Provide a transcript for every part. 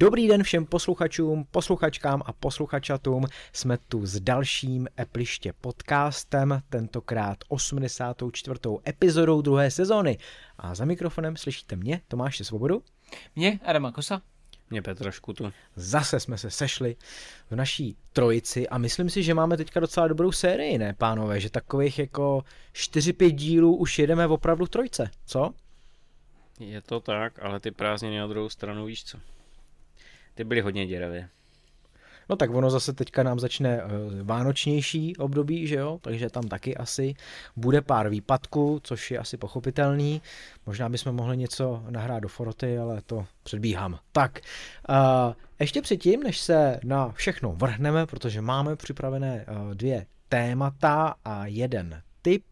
Dobrý den všem posluchačům, posluchačkám a posluchačatům. Jsme tu s dalším Epliště podcastem, tentokrát 84. epizodou druhé sezóny. A za mikrofonem slyšíte mě, Tomáše Svobodu. Mě, Adama Kosa. Mě Petra Škutu. Zase jsme se sešli v naší trojici a myslím si, že máme teďka docela dobrou sérii, ne pánové, že takových jako 4-5 dílů už jedeme opravdu trojce, co? Je to tak, ale ty prázdniny na druhou stranu víš co. Ty byly hodně děravé. No tak ono zase teďka nám začne uh, vánočnější období, že jo, takže tam taky asi bude pár výpadků, což je asi pochopitelný. Možná bychom mohli něco nahrát do foroty, ale to předbíhám. Tak, uh, ještě předtím, než se na všechno vrhneme, protože máme připravené uh, dvě témata a jeden tip,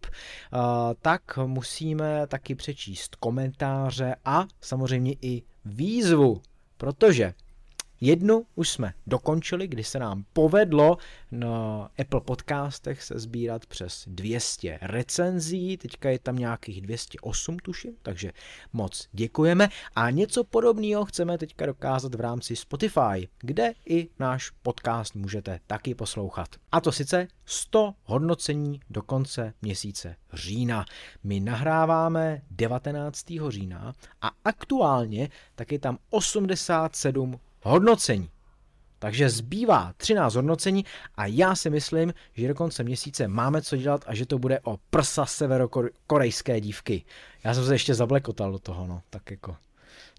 tak musíme taky přečíst komentáře a samozřejmě i výzvu, protože Jednu už jsme dokončili, kdy se nám povedlo na Apple podcastech se sbírat přes 200 recenzí, teďka je tam nějakých 208 tuším, takže moc děkujeme a něco podobného chceme teďka dokázat v rámci Spotify, kde i náš podcast můžete taky poslouchat. A to sice 100 hodnocení do konce měsíce října. My nahráváme 19. října a aktuálně tak je tam 87 hodnocení. Takže zbývá 13 hodnocení a já si myslím, že do konce měsíce máme co dělat a že to bude o prsa severokorejské dívky. Já jsem se ještě zablekotal do toho, no, tak jako,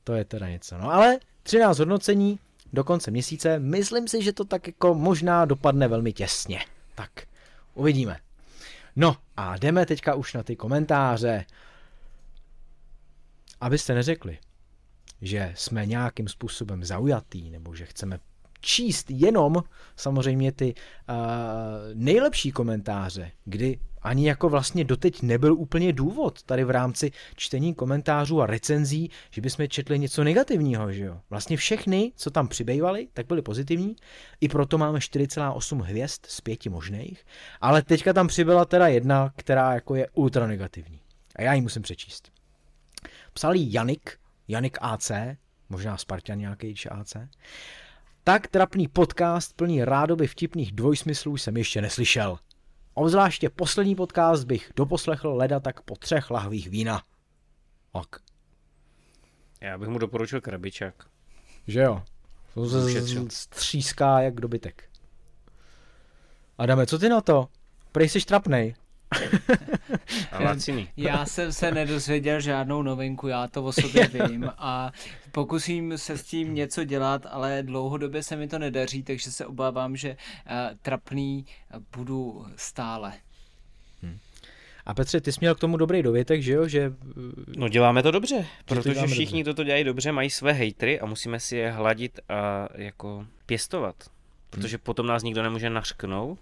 to je teda něco. No ale 13 hodnocení do konce měsíce, myslím si, že to tak jako možná dopadne velmi těsně. Tak, uvidíme. No a jdeme teďka už na ty komentáře. Abyste neřekli, že jsme nějakým způsobem zaujatý, nebo že chceme číst jenom samozřejmě ty uh, nejlepší komentáře, kdy ani jako vlastně doteď nebyl úplně důvod tady v rámci čtení komentářů a recenzí, že bychom četli něco negativního, že jo. Vlastně všechny, co tam přibývaly, tak byly pozitivní, i proto máme 4,8 hvězd z pěti možných, ale teďka tam přibyla teda jedna, která jako je ultra negativní. A já ji musím přečíst. Psal Janik Janik AC, možná Spartan nějaký AC. Tak trapný podcast plný rádoby vtipných dvojsmyslů jsem ještě neslyšel. Obzvláště poslední podcast bych doposlechl leda tak po třech lahvích vína. Ok. Já bych mu doporučil krabičák. Že jo? To se stříská jak dobytek. Adame, co ty na to? Prej jsi trapnej. Já jsem se nedozvěděl žádnou novinku, já to o sobě vím a pokusím se s tím něco dělat, ale dlouhodobě se mi to nedaří, takže se obávám, že uh, trapný budu stále. Hmm. A Petře, ty jsi měl k tomu dobrý dovětek, že jo? Že, no děláme to dobře, protože to všichni dobře. toto dělají dobře, mají své hejtry a musíme si je hladit a jako pěstovat. Protože hmm. potom nás nikdo nemůže nařknout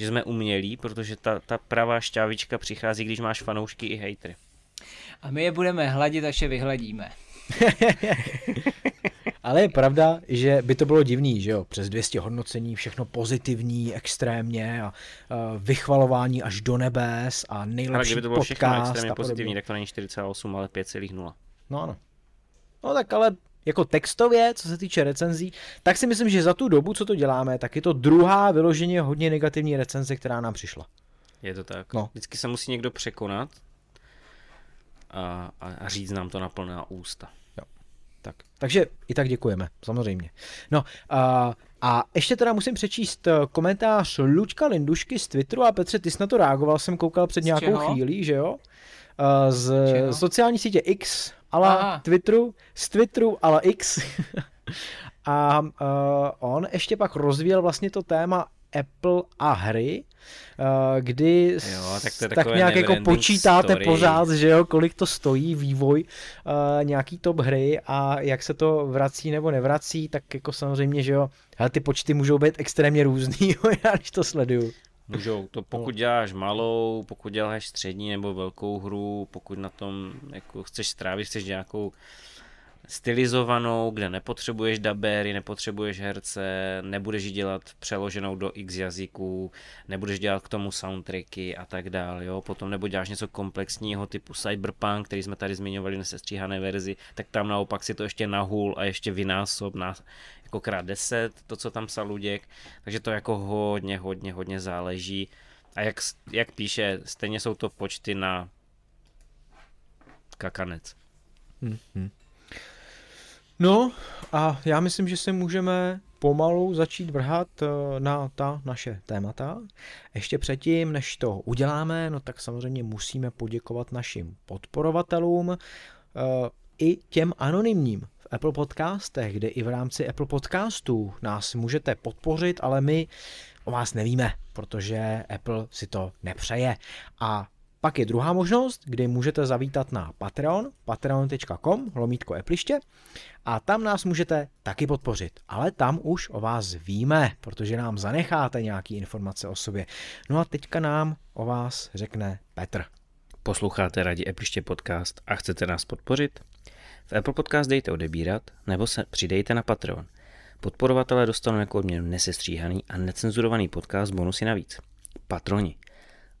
že jsme umělí, protože ta, ta pravá šťávička přichází, když máš fanoušky i hejtry. A my je budeme hladit, až je vyhladíme. Ale je pravda, že by to bylo divný, že jo, přes 200 hodnocení, všechno pozitivní, extrémně a uh, vychvalování až do nebes a nejlepší Ale kdyby to bylo všechno extrémně pozitivní, tak to není 4,8, ale 5,0. No ano. No tak ale jako textově, co se týče recenzí, tak si myslím, že za tu dobu, co to děláme, tak je to druhá vyloženě hodně negativní recenze, která nám přišla. Je to tak. No. Vždycky se musí někdo překonat a, a říct nám to na plná ústa. Jo. Tak. Takže i tak děkujeme, samozřejmě. No a, a ještě teda musím přečíst eh, komentář Lučka Lindušky z Twitteru a Petře, ty jsi na to reagoval, jsem koukal před nějakou chvílí, že jo? Eh, z Čeho? sociální sítě X, ale Twitteru, z Twitteru, ale X. a uh, on ještě pak rozvíjel vlastně to téma Apple a hry, uh, kdy jo, tak, to tak nějak jako počítáte story. pořád, že jo, kolik to stojí vývoj uh, nějaký top hry a jak se to vrací nebo nevrací, tak jako samozřejmě, že jo, ale ty počty můžou být extrémně různý, jo, já když to sleduju. Můžou. To pokud děláš malou, pokud děláš střední nebo velkou hru, pokud na tom jako chceš strávit, chceš nějakou stylizovanou, kde nepotřebuješ dabéry, nepotřebuješ herce, nebudeš ji dělat přeloženou do x jazyků, nebudeš dělat k tomu soundtracky a tak dále, jo. Potom nebo děláš něco komplexního typu Cyberpunk, který jsme tady zmiňovali na sestříhané verzi, tak tam naopak si to ještě nahul a ještě vynásob na jako krát 10, to, co tam psal Luděk, takže to jako hodně, hodně, hodně záleží. A jak, jak píše, stejně jsou to počty na kakanec. Mm-hmm. No a já myslím, že se můžeme pomalu začít vrhat eh, na ta naše témata. Ještě předtím, než to uděláme, no tak samozřejmě musíme poděkovat našim podporovatelům eh, i těm anonymním Apple Podcastech, kde i v rámci Apple Podcastů nás můžete podpořit, ale my o vás nevíme, protože Apple si to nepřeje. A pak je druhá možnost, kdy můžete zavítat na Patreon, patreon.com, lomítko epliště, a tam nás můžete taky podpořit. Ale tam už o vás víme, protože nám zanecháte nějaké informace o sobě. No a teďka nám o vás řekne Petr. Posloucháte radě Epliště podcast a chcete nás podpořit? V Apple Podcast dejte odebírat nebo se přidejte na Patreon. Podporovatelé dostanou jako odměnu nesestříhaný a necenzurovaný podcast bonusy navíc. Patroni.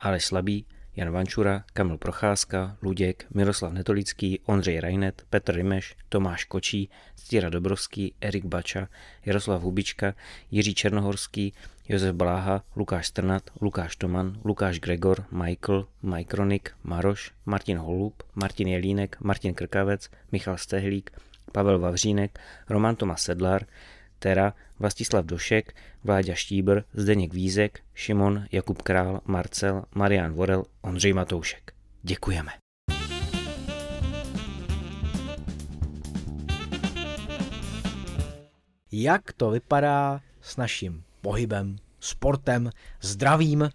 Ale slabý, Jan Vančura, Kamil Procházka, Luděk, Miroslav Netolický, Ondřej Rajnet, Petr Rimeš, Tomáš Kočí, Stíra Dobrovský, Erik Bača, Jaroslav Hubička, Jiří Černohorský, Josef Bláha, Lukáš Strnat, Lukáš Toman, Lukáš Gregor, Michael, Mike Ronik, Maroš, Martin Holub, Martin Jelínek, Martin Krkavec, Michal Stehlík, Pavel Vavřínek, Roman Tomas Sedlar, Tera, Vlastislav Došek, Vláďa Štíbr, Zdeněk Vízek, Šimon, Jakub Král, Marcel, Marian Vorel, Ondřej Matoušek. Děkujeme. Jak to vypadá s naším pohybem, sportem, zdravím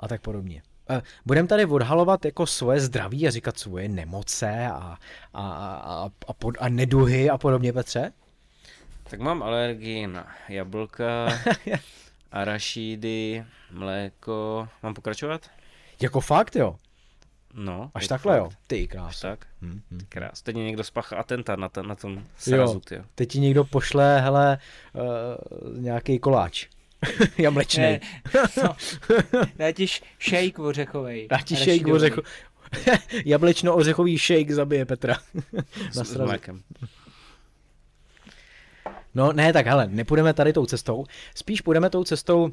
a tak podobně. Eh, Budeme tady odhalovat jako svoje zdraví a říkat svoje nemoce a, a, a, a, pod, a neduhy a podobně, Petře? Tak mám alergii na jablka, arašídy, mléko. Mám pokračovat? Jako fakt, jo? No. Až takhle, fakt. jo? Ty krás. tak? Hmm, hmm. Krás. Teď někdo spáchá atentát na, to, na tom srazu, jo. Teď ti někdo pošle, hele, uh, nějaký koláč. Jamlečný. Ne, no, dá ti shake ořechovej. Dá ti shake ořechový. Jablečno-ořechový shake zabije Petra. na s, s mlékem. No ne, tak hele, nepůjdeme tady tou cestou, spíš půjdeme tou cestou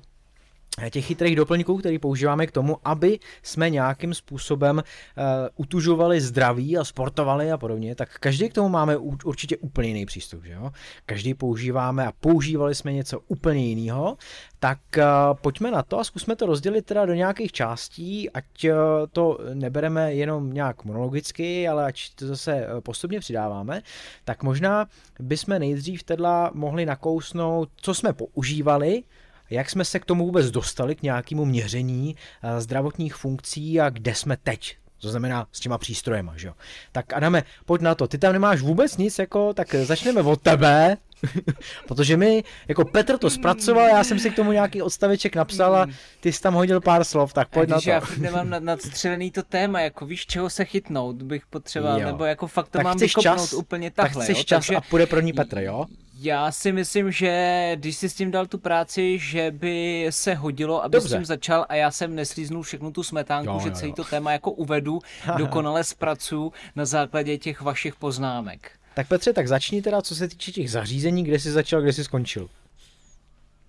těch chytrých doplňků, který používáme k tomu, aby jsme nějakým způsobem uh, utužovali zdraví a sportovali a podobně, tak každý k tomu máme určitě úplně jiný přístup, že jo? Každý používáme a používali jsme něco úplně jiného, tak uh, pojďme na to a zkusme to rozdělit teda do nějakých částí, ať uh, to nebereme jenom nějak monologicky, ale ať to zase postupně přidáváme, tak možná bychom nejdřív teda mohli nakousnout, co jsme používali, jak jsme se k tomu vůbec dostali, k nějakému měření eh, zdravotních funkcí a kde jsme teď? To znamená s těma přístrojema, že jo. Tak Adame, pojď na to. Ty tam nemáš vůbec nic, jako, tak začneme od tebe. Protože mi, jako Petr to zpracoval, já jsem si k tomu nějaký odstaveček napsal a ty jsi tam hodil pár slov, tak pojď na to. já nemám nad, nadstřelený to téma, jako víš, čeho se chytnout bych potřeboval, jo. nebo jako fakt to tak mám vykopnout čas, úplně takhle. Tak chceš jo? čas Takže... a půjde pro ní Petr, jo? Já si myslím, že když jsi s tím dal tu práci, že by se hodilo, aby Dobře. s tím začal a já jsem neslíznul všechnu tu smetánku, jo, že celý jo. to téma jako uvedu, dokonale zpracuju na základě těch vašich poznámek. Tak Petře, tak začni teda, co se týče těch zařízení, kde jsi začal, kde jsi skončil.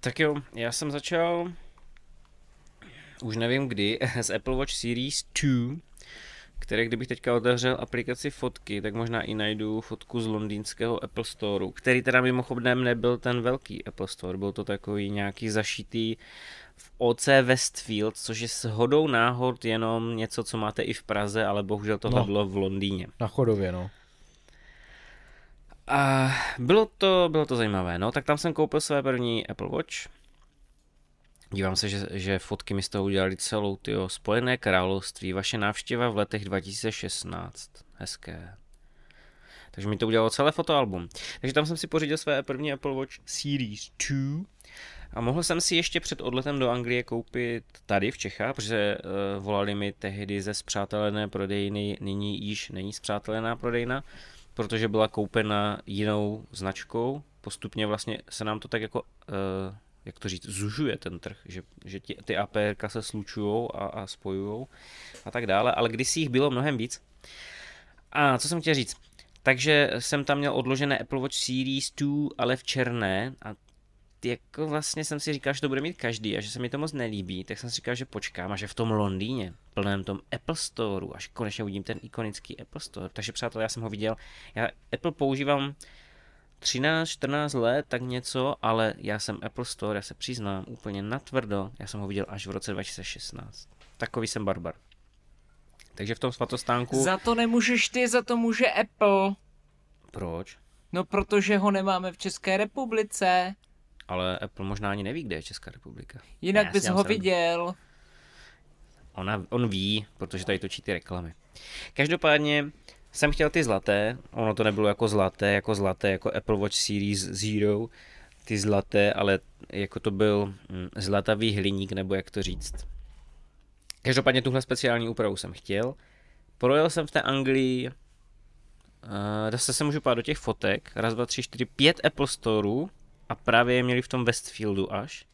Tak jo, já jsem začal už nevím kdy, s Apple Watch Series 2, které kdybych teďka otevřel aplikaci fotky, tak možná i najdu fotku z londýnského Apple Storeu, který teda mimochodem nebyl ten velký Apple Store, byl to takový nějaký zašitý v OC Westfield, což je s hodou náhod jenom něco, co máte i v Praze, ale bohužel tohle no, bylo v Londýně. Na chodově, no. A bylo to, bylo to zajímavé, no, tak tam jsem koupil své první Apple Watch. Dívám se, že, že fotky mi z toho udělali celou, tyjo, Spojené království, vaše návštěva v letech 2016, hezké. Takže mi to udělalo celé fotoalbum. Takže tam jsem si pořídil své první Apple Watch Series 2 a mohl jsem si ještě před odletem do Anglie koupit tady v Čechách, protože uh, volali mi tehdy ze zpřátelené prodejny, nyní již není zpřátelená prodejna, protože byla koupena jinou značkou. Postupně vlastně se nám to tak jako, uh, jak to říct, zužuje ten trh, že, že ty, ty APR se slučují a, a spojují a tak dále, ale kdysi jich bylo mnohem víc. A co jsem chtěl říct? Takže jsem tam měl odložené Apple Watch Series 2, ale v černé a jako vlastně jsem si říkal, že to bude mít každý a že se mi to moc nelíbí, tak jsem si říkal, že počkám a že v tom Londýně, plném tom Apple Storeu, až konečně uvidím ten ikonický Apple Store. Takže přátelé, já jsem ho viděl, já Apple používám 13-14 let, tak něco, ale já jsem Apple Store, já se přiznám úplně natvrdo, já jsem ho viděl až v roce 2016. Takový jsem barbar. Takže v tom svatostánku... Za to nemůžeš ty, za to může Apple. Proč? No protože ho nemáme v České republice. Ale Apple možná ani neví, kde je Česká republika. Jinak Já bys ho viděl. Ona, on ví, protože tady točí ty reklamy. Každopádně jsem chtěl ty zlaté, ono to nebylo jako zlaté, jako zlaté, jako Apple Watch Series Zero, ty zlaté, ale jako to byl hm, zlatavý hliník, nebo jak to říct. Každopádně tuhle speciální úpravu jsem chtěl. Projel jsem v té Anglii, uh, zase se můžu pát do těch fotek, raz, dva, tři, čtyři, pět Apple Storeů a právě je měli v tom Westfieldu až.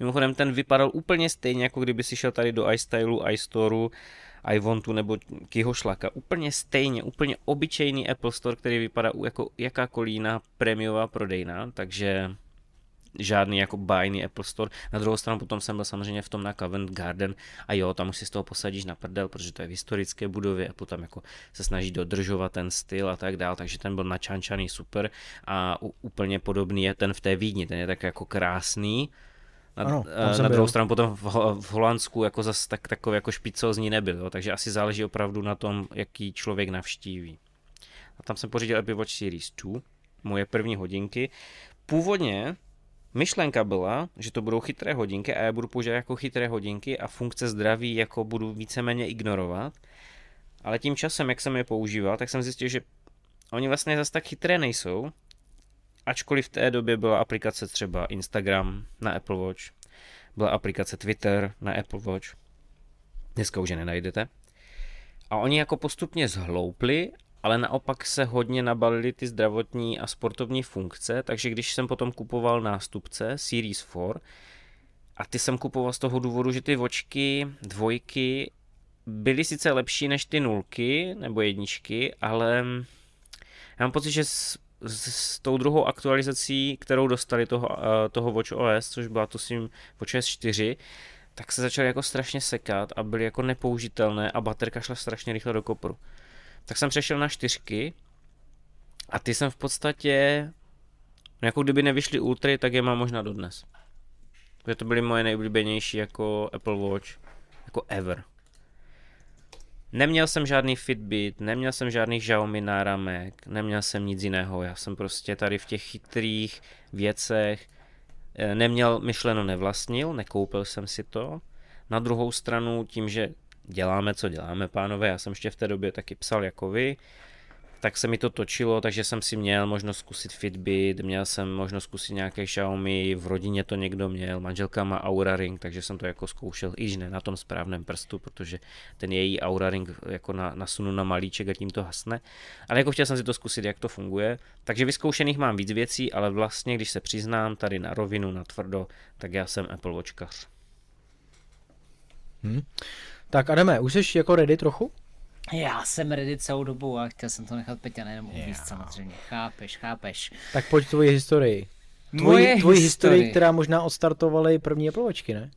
Mimochodem ten vypadal úplně stejně, jako kdyby si šel tady do iStylu, iStoreu, iWantu nebo Kyho šlaka. Úplně stejně, úplně obyčejný Apple Store, který vypadá jako jakákoliv jiná prémiová prodejna, takže žádný jako bajný Apple Store. Na druhou stranu potom jsem byl samozřejmě v tom na Covent Garden a jo, tam už si z toho posadíš na prdel, protože to je v historické budově a potom jako se snaží dodržovat ten styl a tak dál, takže ten byl načančaný super a úplně podobný je ten v té Vídni, ten je tak jako krásný, na, ano, eh, na druhou stranu potom v, v Holandsku jako zas tak, takový jako špicozní nebyl, jo, takže asi záleží opravdu na tom, jaký člověk navštíví. A tam jsem pořídil Apple Watch Series 2, moje první hodinky. Původně Myšlenka byla, že to budou chytré hodinky a já budu používat jako chytré hodinky a funkce zdraví jako budu víceméně ignorovat. Ale tím časem, jak jsem je používal, tak jsem zjistil, že oni vlastně zase tak chytré nejsou. Ačkoliv v té době byla aplikace třeba Instagram na Apple Watch, byla aplikace Twitter na Apple Watch, dneska už je nenajdete. A oni jako postupně zhloupli ale naopak se hodně nabalily ty zdravotní a sportovní funkce, takže když jsem potom kupoval nástupce Series 4, a ty jsem kupoval z toho důvodu, že ty vočky, dvojky byly sice lepší než ty nulky nebo jedničky, ale já mám pocit, že s, s, s tou druhou aktualizací, kterou dostali toho, uh, toho Watch OS, což byla to svým Watch OS 4, tak se začaly jako strašně sekat a byly jako nepoužitelné a baterka šla strašně rychle do kopru tak jsem přešel na čtyřky a ty jsem v podstatě, no jako kdyby nevyšly ultry, tak je mám možná dodnes. Protože to byly moje nejoblíbenější jako Apple Watch, jako ever. Neměl jsem žádný Fitbit, neměl jsem žádný Xiaomi náramek, neměl jsem nic jiného, já jsem prostě tady v těch chytrých věcech eh, neměl myšleno nevlastnil, nekoupil jsem si to. Na druhou stranu tím, že děláme, co děláme, pánové. Já jsem ještě v té době taky psal jako vy, tak se mi to točilo, takže jsem si měl možnost zkusit Fitbit, měl jsem možnost zkusit nějaké Xiaomi, v rodině to někdo měl, manželka má Aura Ring, takže jsem to jako zkoušel, i ne na tom správném prstu, protože ten její Aura Ring jako na, nasunu na malíček a tím to hasne. Ale jako chtěl jsem si to zkusit, jak to funguje. Takže vyzkoušených mám víc věcí, ale vlastně, když se přiznám tady na rovinu, na tvrdo, tak já jsem Apple Watchkař. Hmm. Tak Adame, už jsi jako ready trochu? Já jsem ready celou dobu a chtěl jsem to nechat Peťa nejenom uvíct yeah. samozřejmě. Chápeš, chápeš. Tak pojď tvoji historii. Tvoji, tvoji historii, která možná odstartovaly první Apple ne?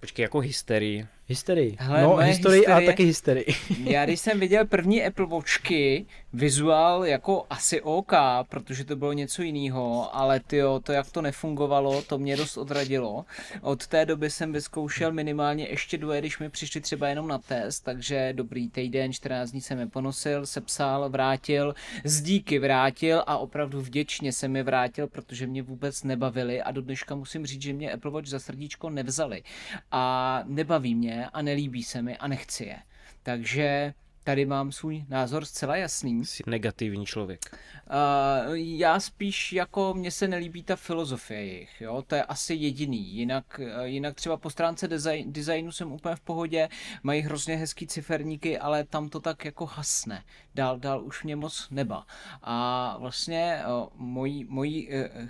Počkej, jako hysterii. Hysterii. Hele, no, historii hysterie, a taky hysterii. já když jsem viděl první Apple Watchky, vizuál jako asi OK, protože to bylo něco jiného, ale tyjo, to jak to nefungovalo, to mě dost odradilo. Od té doby jsem vyzkoušel minimálně ještě dvoje, když mi přišli třeba jenom na test, takže dobrý týden, 14 dní jsem je ponosil, sepsal, vrátil, z díky vrátil a opravdu vděčně jsem je vrátil, protože mě vůbec nebavili a do dneška musím říct, že mě Apple Watch za srdíčko nevzali. A nebaví mě a nelíbí se mi a nechci je. Takže tady mám svůj názor zcela jasný. Jsi negativní člověk. Uh, já spíš jako, mně se nelíbí ta filozofie jejich, jo, to je asi jediný, jinak, uh, jinak třeba po stránce design, designu jsem úplně v pohodě, mají hrozně hezký ciferníky, ale tam to tak jako hasne, dál, dál už mě moc neba. A vlastně uh, mojí, mojí uh,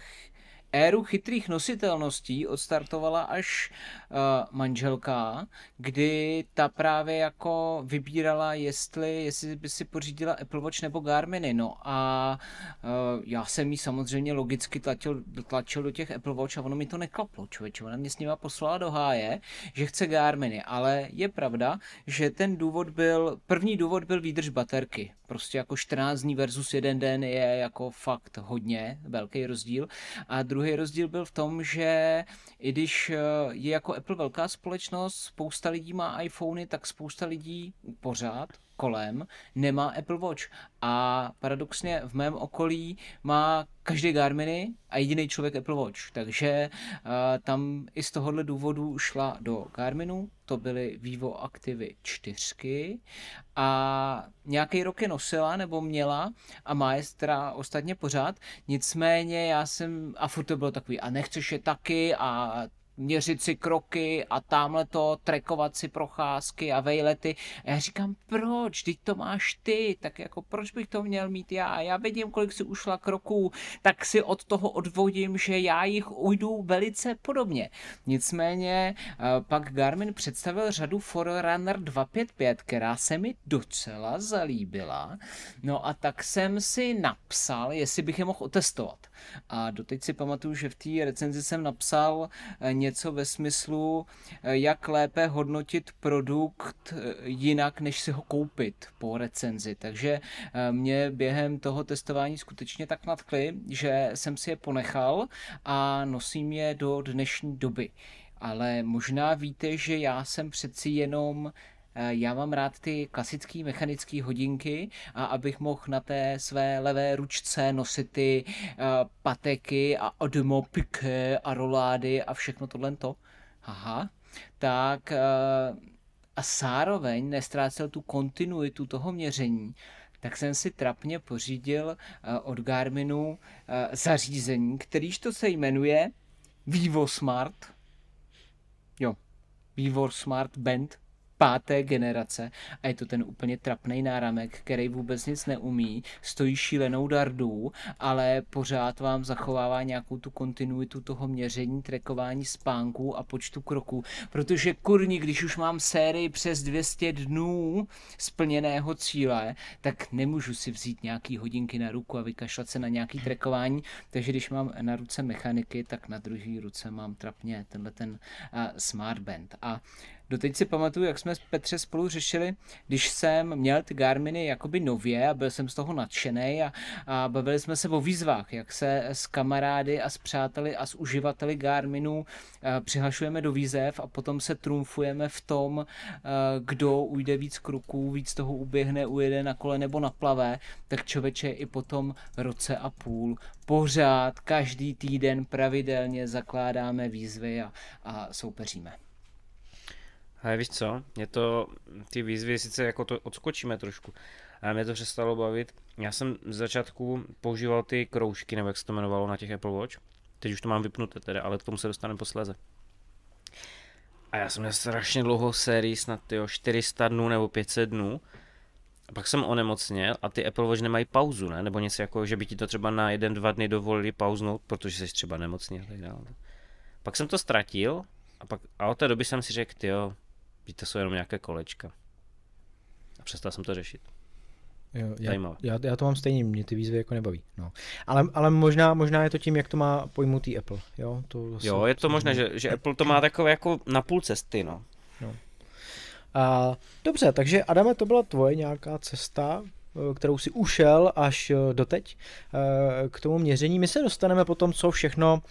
éru chytrých nositelností odstartovala až uh, manželka, kdy ta právě jako vybírala, jestli, jestli by si pořídila Apple Watch nebo Garminy. No a uh, já jsem jí samozřejmě logicky tlačil, tlačil do těch Apple Watch a ono mi to neklaplo, člověče. Ona mě s nima poslala do háje, že chce Garminy, ale je pravda, že ten důvod byl, první důvod byl výdrž baterky. Prostě jako 14 dní versus jeden den je jako fakt hodně velký rozdíl. A druhý rozdíl byl v tom, že i když eh, je jako Apple velká společnost, spousta lidí má iPhony, tak spousta lidí pořád kolem nemá Apple Watch. A paradoxně v mém okolí má každý Garminy a jediný člověk Apple Watch. Takže uh, tam i z tohohle důvodu šla do Garminu, to byly Vivo Activy 4 a nějaký rok je nosila nebo měla a má je teda ostatně pořád, nicméně já jsem, a furt to bylo takový, a nechceš je taky a měřit si kroky a tamhle to, trekovat si procházky a vejlety. A já říkám, proč, teď to máš ty, tak jako proč bych to měl mít já? Já vidím, kolik si ušla kroků, tak si od toho odvodím, že já jich ujdu velice podobně. Nicméně eh, pak Garmin představil řadu Forerunner 255, která se mi docela zalíbila. No a tak jsem si napsal, jestli bych je mohl otestovat. A doteď si pamatuju, že v té recenzi jsem napsal eh, něco ve smyslu, eh, jak lépe hodnotit produkt eh, jinak, než si ho koupit po recenzi. Takže mě během toho testování skutečně tak nadkli, že jsem si je ponechal a nosím je do dnešní doby. Ale možná víte, že já jsem přeci jenom Eh, já mám rád ty klasické mechanické hodinky a abych mohl na té své levé ručce nosit ty uh, pateky a Odmo piké a rolády a všechno tohle to. Aha. Tak uh, a zároveň nestrácel tu kontinuitu toho měření, tak jsem si trapně pořídil od Garminu zařízení, kterýž to se jmenuje Vivo Smart. Jo, Vivo Smart Band páté generace a je to ten úplně trapný náramek, který vůbec nic neumí, stojí šílenou dardu, ale pořád vám zachovává nějakou tu kontinuitu toho měření, trekování spánků a počtu kroků, protože kurní, když už mám sérii přes 200 dnů splněného cíle, tak nemůžu si vzít nějaký hodinky na ruku a vykašlat se na nějaký trekování, takže když mám na ruce mechaniky, tak na druhé ruce mám trapně tenhle ten uh, smart band. A Doteď si pamatuju, jak jsme s Petře spolu řešili, když jsem měl ty Garminy jakoby nově a byl jsem z toho nadšený a, a bavili jsme se o výzvách, jak se s kamarády a s přáteli a s uživateli Garminu eh, přihlašujeme do výzev a potom se trumfujeme v tom, eh, kdo ujde víc kroků, víc toho uběhne, ujede na kole nebo na plavé, tak člověče i potom roce a půl pořád, každý týden pravidelně zakládáme výzvy a, a soupeříme. Ale víš co, mě to, ty výzvy sice jako to odskočíme trošku, ale mě to přestalo bavit. Já jsem z začátku používal ty kroužky, nebo jak se to jmenovalo na těch Apple Watch. Teď už to mám vypnuté teda, ale k tomu se dostaneme posléze. A já jsem měl strašně dlouhou sérii, snad tyjo, 400 dnů nebo 500 dnů. A pak jsem onemocněl a ty Apple Watch nemají pauzu, ne? Nebo něco jako, že by ti to třeba na jeden, dva dny dovolili pauznout, protože jsi třeba nemocný a tak dále. Pak jsem to ztratil a, pak, a od té doby jsem si řekl, jo, to jsou jenom nějaké kolečka. A přestal jsem to řešit. Jo, já, já, já, to mám stejně, mě ty výzvy jako nebaví. No. Ale, ale možná, možná je to tím, jak to má pojmutý Apple. Jo, to zase, jo je to možné, že, že Apple to má takové jako na půl cesty. No. no. A, dobře, takže Adame, to byla tvoje nějaká cesta kterou si ušel až eh, doteď eh, k tomu měření. My se dostaneme potom, co všechno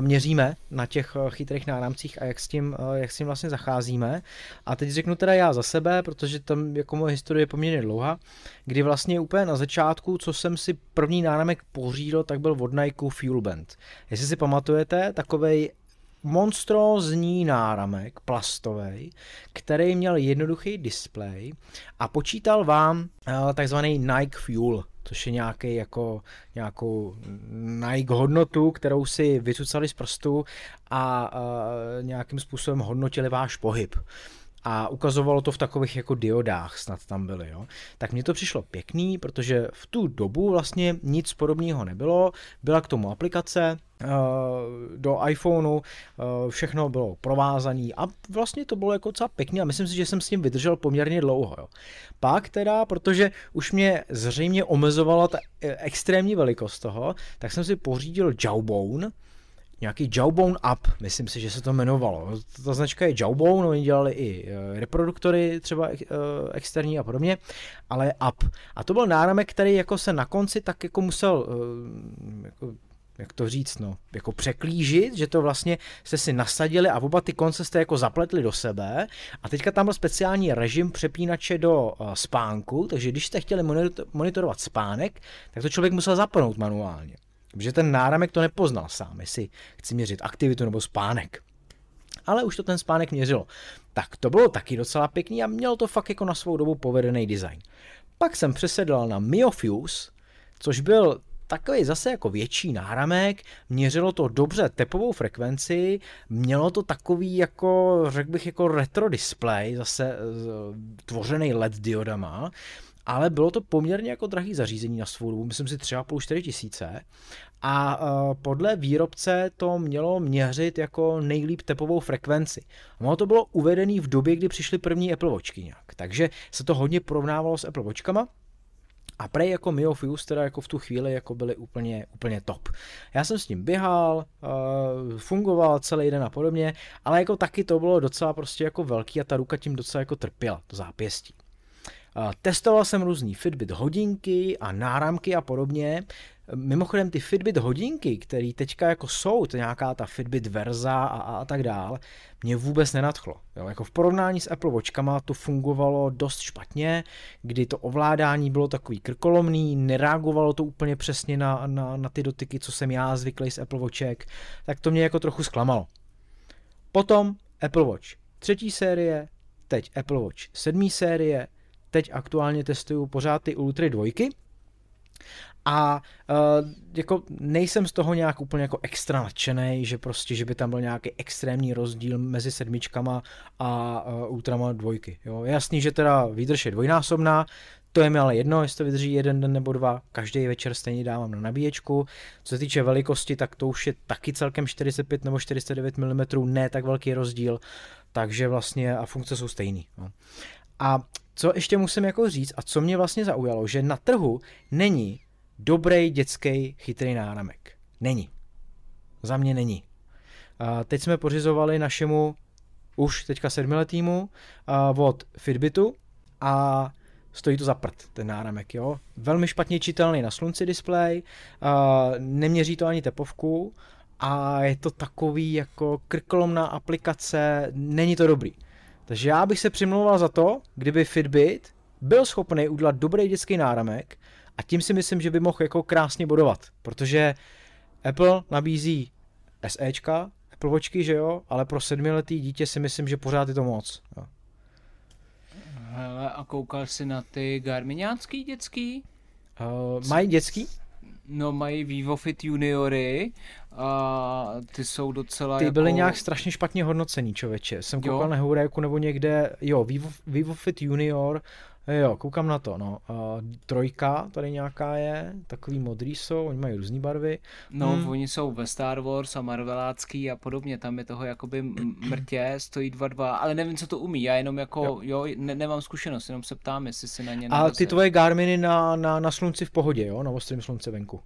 měříme na těch chytrých náramcích a jak s tím, jak s tím vlastně zacházíme. A teď řeknu teda já za sebe, protože tam jako moje historie je poměrně dlouhá, kdy vlastně úplně na začátku, co jsem si první náramek pořídil, tak byl od Nike Fuel Band. Jestli si pamatujete, takovej monstrózní náramek, plastový, který měl jednoduchý displej a počítal vám uh, takzvaný Nike Fuel, což je nějaký jako, nějakou Nike hodnotu, kterou si vycucali z prstu a uh, nějakým způsobem hodnotili váš pohyb a ukazovalo to v takových jako diodách, snad tam byly, jo. Tak mně to přišlo pěkný, protože v tu dobu vlastně nic podobného nebylo, byla k tomu aplikace, eh, do iPhoneu, eh, všechno bylo provázané a vlastně to bylo jako docela pěkný a myslím si, že jsem s tím vydržel poměrně dlouho. Jo. Pak teda, protože už mě zřejmě omezovala ta eh, extrémní velikost toho, tak jsem si pořídil Jawbone, nějaký Jawbone Up, myslím si, že se to jmenovalo. Ta značka je Jawbone, oni dělali i eh, reproduktory třeba eh, externí a podobně, ale Up. A to byl náramek, který jako se na konci tak jako musel eh, jako jak to říct, no, jako překlížit, že to vlastně jste si nasadili a oba ty konce jste jako zapletli do sebe a teďka tam byl speciální režim přepínače do uh, spánku, takže když jste chtěli monitorovat spánek, tak to člověk musel zapnout manuálně. Protože ten náramek to nepoznal sám, jestli chci měřit aktivitu nebo spánek. Ale už to ten spánek měřilo. Tak to bylo taky docela pěkný a mělo to fakt jako na svou dobu povedený design. Pak jsem přesedl na Miofuse, což byl takový zase jako větší náramek, měřilo to dobře tepovou frekvenci, mělo to takový jako, řekl bych, jako retro display, zase tvořený LED diodama, ale bylo to poměrně jako drahý zařízení na svou dobu, myslím si 3,5-4 tisíce. A uh, podle výrobce to mělo měřit jako nejlíp tepovou frekvenci. Ono to bylo uvedené v době, kdy přišly první Apple Watchky nějak, takže se to hodně porovnávalo s Apple Watchkama, a prej jako Mio teda jako v tu chvíli jako byly úplně, úplně top. Já jsem s ním běhal, uh, fungoval celý den a podobně, ale jako taky to bylo docela prostě jako velký a ta ruka tím docela jako trpěla, to zápěstí. Testoval jsem různý Fitbit hodinky a náramky a podobně. Mimochodem ty Fitbit hodinky, které teďka jako jsou, to nějaká ta Fitbit Verza a, a, a tak dál, mě vůbec nenadchlo. Jo, jako v porovnání s Apple Watchkama to fungovalo dost špatně, kdy to ovládání bylo takový krkolomný, nereagovalo to úplně přesně na, na, na ty dotyky, co jsem já zvyklý z Apple Watchek, tak to mě jako trochu zklamalo. Potom Apple Watch třetí série, teď Apple Watch sedmý série, teď aktuálně testuju pořád ty Ultra dvojky a uh, jako nejsem z toho nějak úplně jako extra nadšený, že prostě, že by tam byl nějaký extrémní rozdíl mezi sedmičkama a uh, Ultrama dvojky. Jo. Jasný, že teda výdrž je dvojnásobná, to je mi ale jedno, jestli to vydrží jeden den nebo dva, každý večer stejně dávám na nabíječku. Co se týče velikosti, tak to už je taky celkem 45 nebo 49 mm, ne tak velký rozdíl, takže vlastně a funkce jsou stejný. No. A co ještě musím jako říct a co mě vlastně zaujalo, že na trhu není dobrý dětský chytrý náramek. Není. Za mě není. A teď jsme pořizovali našemu už teďka sedmiletýmu od Fitbitu a stojí to za prd, ten náramek, jo. Velmi špatně čitelný na slunci display, neměří to ani tepovku a je to takový jako krkolomná aplikace, není to dobrý. Takže já bych se přimlouval za to, kdyby Fitbit byl schopný udělat dobrý dětský náramek a tím si myslím, že by mohl jako krásně bodovat, protože Apple nabízí SEčka, Apple Watchky, že jo, ale pro sedmiletý dítě si myslím, že pořád je to moc. Jo. Hele, a koukal jsi na ty Garminiánský dětský? Uh, mají dětský? No mají Vivo Fit Juniory a ty jsou docela Ty jako... byly nějak strašně špatně hodnocení, člověče. Jsem koukal jo? na Heuréku nebo někde, jo, Vivo, Vivo Fit Junior Jo, koukám na to, no. Uh, trojka tady nějaká je, takový modrý jsou, oni mají různé barvy. No, hmm. oni jsou ve Star Wars a Marvelácký a podobně, tam je toho jakoby mrtě, stojí 2-2, ale nevím, co to umí, já jenom jako, jo, jo ne, nemám zkušenost, jenom se ptám, jestli si na ně A ty tvoje Garminy na, na, na slunci v pohodě, jo, na ostrém slunce venku.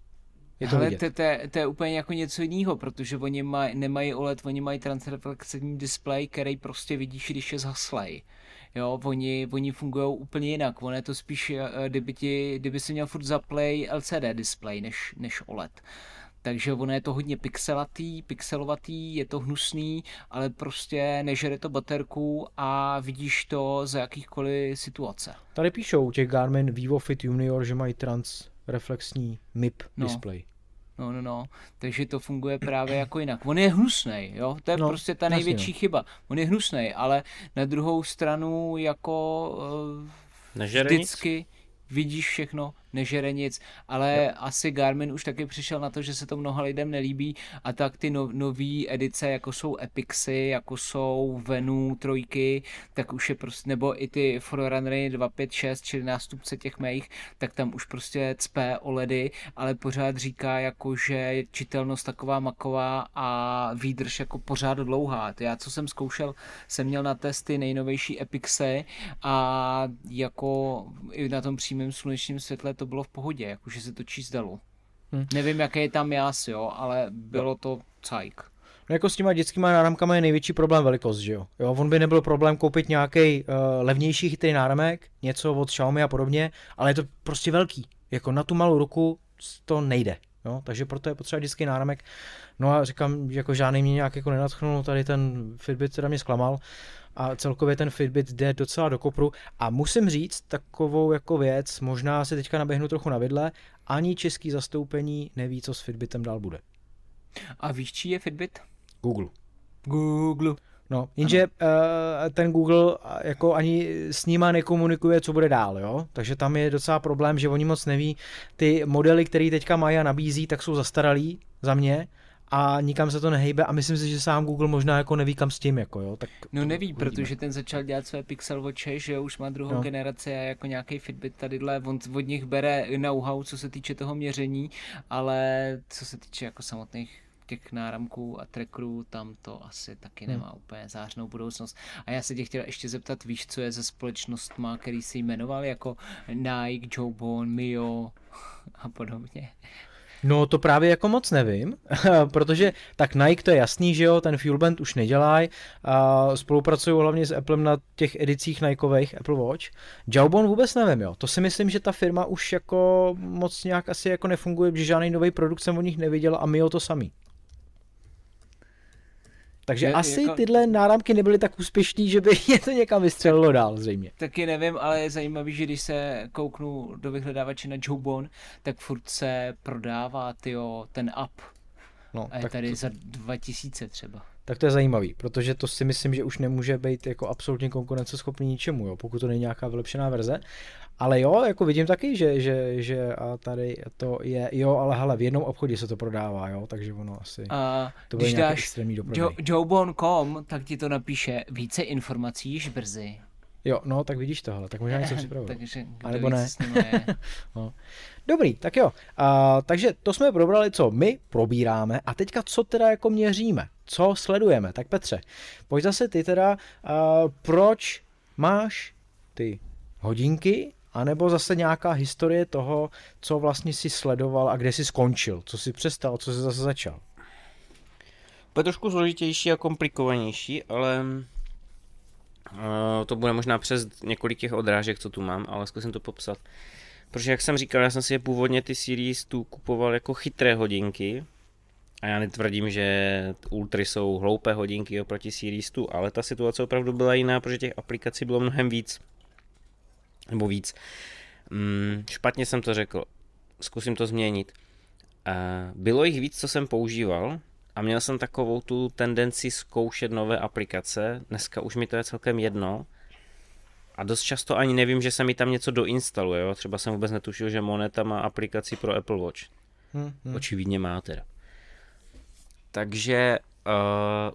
Je to Ale to, to, to, je úplně jako něco jiného, protože oni maj, nemají OLED, oni mají transreflexivní displej, který prostě vidíš, když je zhaslej. Jo, oni, oni fungují úplně jinak. Ono je to spíš, eh, kdyby, ti, kdyby si měl furt zaplay LCD display než, než OLED. Takže ono je to hodně pixelatý, pixelovatý, je to hnusný, ale prostě nežere to baterku a vidíš to za jakýchkoliv situace. Tady píšou těch Garmin Vivo Fit Junior, že mají trans reflexní MIP no. display. No, no, no. Takže to funguje právě jako jinak. On je hnusný, jo? To je no, prostě ta největší jasně. chyba. On je hnusný, ale na druhou stranu jako uh, vždycky nic? Vidíš všechno, nežere nic, ale jo. asi Garmin už taky přišel na to, že se to mnoha lidem nelíbí a tak ty no, nové edice, jako jsou Epixy, jako jsou Venu trojky, tak už je prostě, nebo i ty Forerunnery 256, čili nástupce těch mých, tak tam už prostě cpé OLEDy, ale pořád říká jako, že je čitelnost taková maková a výdrž jako pořád dlouhá. To já, co jsem zkoušel, jsem měl na testy nejnovější Epixy a jako i na tom přímém slunečním světle to bylo v pohodě, jakože se to číst dalo. Hmm. Nevím, jaký je tam jas, jo, ale bylo to cajk. No jako s těma dětskýma náramkama je největší problém velikost, že jo? jo on by nebyl problém koupit nějaký uh, levnější chytrý náramek, něco od Xiaomi a podobně, ale je to prostě velký. Jako na tu malou ruku to nejde. Jo? Takže proto je potřeba dětský náramek. No a říkám, že jako žádný mě nějak jako nenatchnul, tady ten Fitbit teda mě zklamal a celkově ten Fitbit jde docela do kopru a musím říct takovou jako věc, možná se teďka naběhnu trochu na vidle, ani český zastoupení neví, co s Fitbitem dál bude. A víš, čí je Fitbit? Google. Google. No, jenže uh, ten Google jako ani s nima nekomunikuje, co bude dál, jo? Takže tam je docela problém, že oni moc neví, ty modely, které teďka mají a nabízí, tak jsou zastaralý za mě a nikam se to nehejbe a myslím si, že sám Google možná jako neví kam s tím, jako jo. Tak no neví, uvidíme. protože ten začal dělat své Pixel Watche, že už má druhou no. generaci a jako nějaký Fitbit tadyhle, on od nich bere know-how, co se týče toho měření, ale co se týče jako samotných těch náramků a trackerů, tam to asi taky hmm. nemá hmm. úplně zářnou budoucnost. A já se tě chtěl ještě zeptat, víš, co je ze společnostma, který se jmenoval jako Nike, Jobon, Mio a podobně. No to právě jako moc nevím, protože tak Nike to je jasný, že jo, ten Fuelband už nedělají, a spolupracují hlavně s Applem na těch edicích Nikeových Apple Watch. Jawbone vůbec nevím, jo, to si myslím, že ta firma už jako moc nějak asi jako nefunguje, že žádný nový produkt jsem od nich neviděl a my o to samý. Takže je, asi jako... tyhle náramky nebyly tak úspěšný, že by je to někam vystřelilo dál zřejmě. Taky nevím, ale je zajímavý, že když se kouknu do vyhledávače na Jobon, tak furt se prodává tyjo, ten app. No, a je tady to... za 2000 třeba tak to je zajímavý, protože to si myslím, že už nemůže být jako absolutně konkurenceschopný ničemu, jo, pokud to není nějaká vylepšená verze. Ale jo, jako vidím taky, že, že, že a tady to je, jo, ale hele, v jednom obchodě se to prodává, jo, takže ono asi a to bude nějaký extrémní jo, Jobon.com, tak ti to napíše více informací již brzy. Jo, no, tak vidíš tohle, tak možná něco připravuju. takže A nebo ne. no. Dobrý, tak jo. A, takže to jsme probrali, co my probíráme a teďka co teda jako měříme, co sledujeme. Tak Petře, pojď zase ty teda, a, proč máš ty hodinky, anebo zase nějaká historie toho, co vlastně si sledoval a kde si skončil, co si přestal, co si zase začal. Bude trošku složitější a komplikovanější, ale Uh, to bude možná přes několik těch odrážek, co tu mám, ale zkusím to popsat. Protože jak jsem říkal, já jsem si je původně ty Series tu kupoval jako chytré hodinky, a já netvrdím, že Ultry jsou hloupé hodinky oproti Series 2, ale ta situace opravdu byla jiná, protože těch aplikací bylo mnohem víc. Nebo víc. Hmm, špatně jsem to řekl. Zkusím to změnit. Bylo jich víc, co jsem používal, a měl jsem takovou tu tendenci zkoušet nové aplikace. Dneska už mi to je celkem jedno. A dost často ani nevím, že se mi tam něco doinstaluje. Jo? Třeba jsem vůbec netušil, že Moneta má aplikaci pro Apple Watch. Hmm, hmm. Očividně má teda. Takže uh,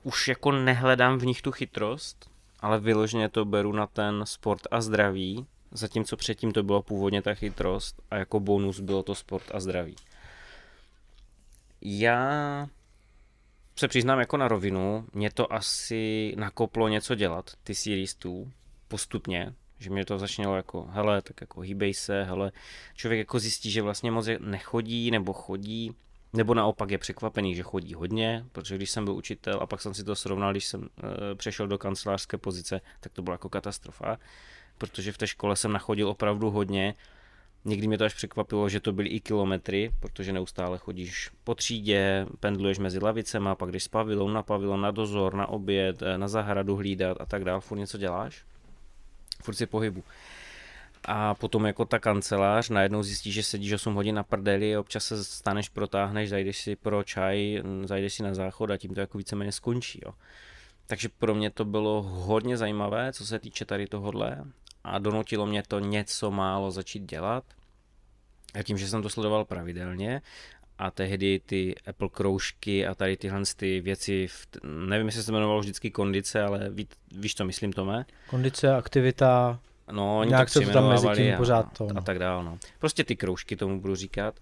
už jako nehledám v nich tu chytrost, ale vyloženě to beru na ten sport a zdraví, zatímco předtím to bylo původně ta chytrost a jako bonus bylo to sport a zdraví. Já se přiznám jako na rovinu, mě to asi nakoplo něco dělat, ty Series 2, postupně, že mě to začalo jako, hele, tak jako hýbej se, hele, člověk jako zjistí, že vlastně moc nechodí nebo chodí, nebo naopak je překvapený, že chodí hodně, protože když jsem byl učitel a pak jsem si to srovnal, když jsem e, přešel do kancelářské pozice, tak to byla jako katastrofa, protože v té škole jsem nachodil opravdu hodně. Někdy mě to až překvapilo, že to byly i kilometry, protože neustále chodíš po třídě, pendluješ mezi lavicema, pak jdeš z pavilon na pavilon, na dozor, na oběd, eh, na zahradu hlídat a tak dále, furt něco děláš, furt si pohybu. A potom jako ta kancelář, najednou zjistíš, že sedíš 8 hodin na prdeli, občas se staneš, protáhneš, zajdeš si pro čaj, zajdeš si na záchod a tím to jako víceméně skončí. Jo. Takže pro mě to bylo hodně zajímavé, co se týče tady tohohle a donutilo mě to něco málo začít dělat. A tím, že jsem to sledoval pravidelně a tehdy ty Apple kroužky a tady tyhle ty věci, v, nevím, jestli se jmenovalo vždycky kondice, ale ví, víš, co myslím, Tome? Kondice, aktivita, No, oni Nějak to se to tam mezi tím a, pořád to. No. A tak dál, no. Prostě ty kroužky tomu budu říkat.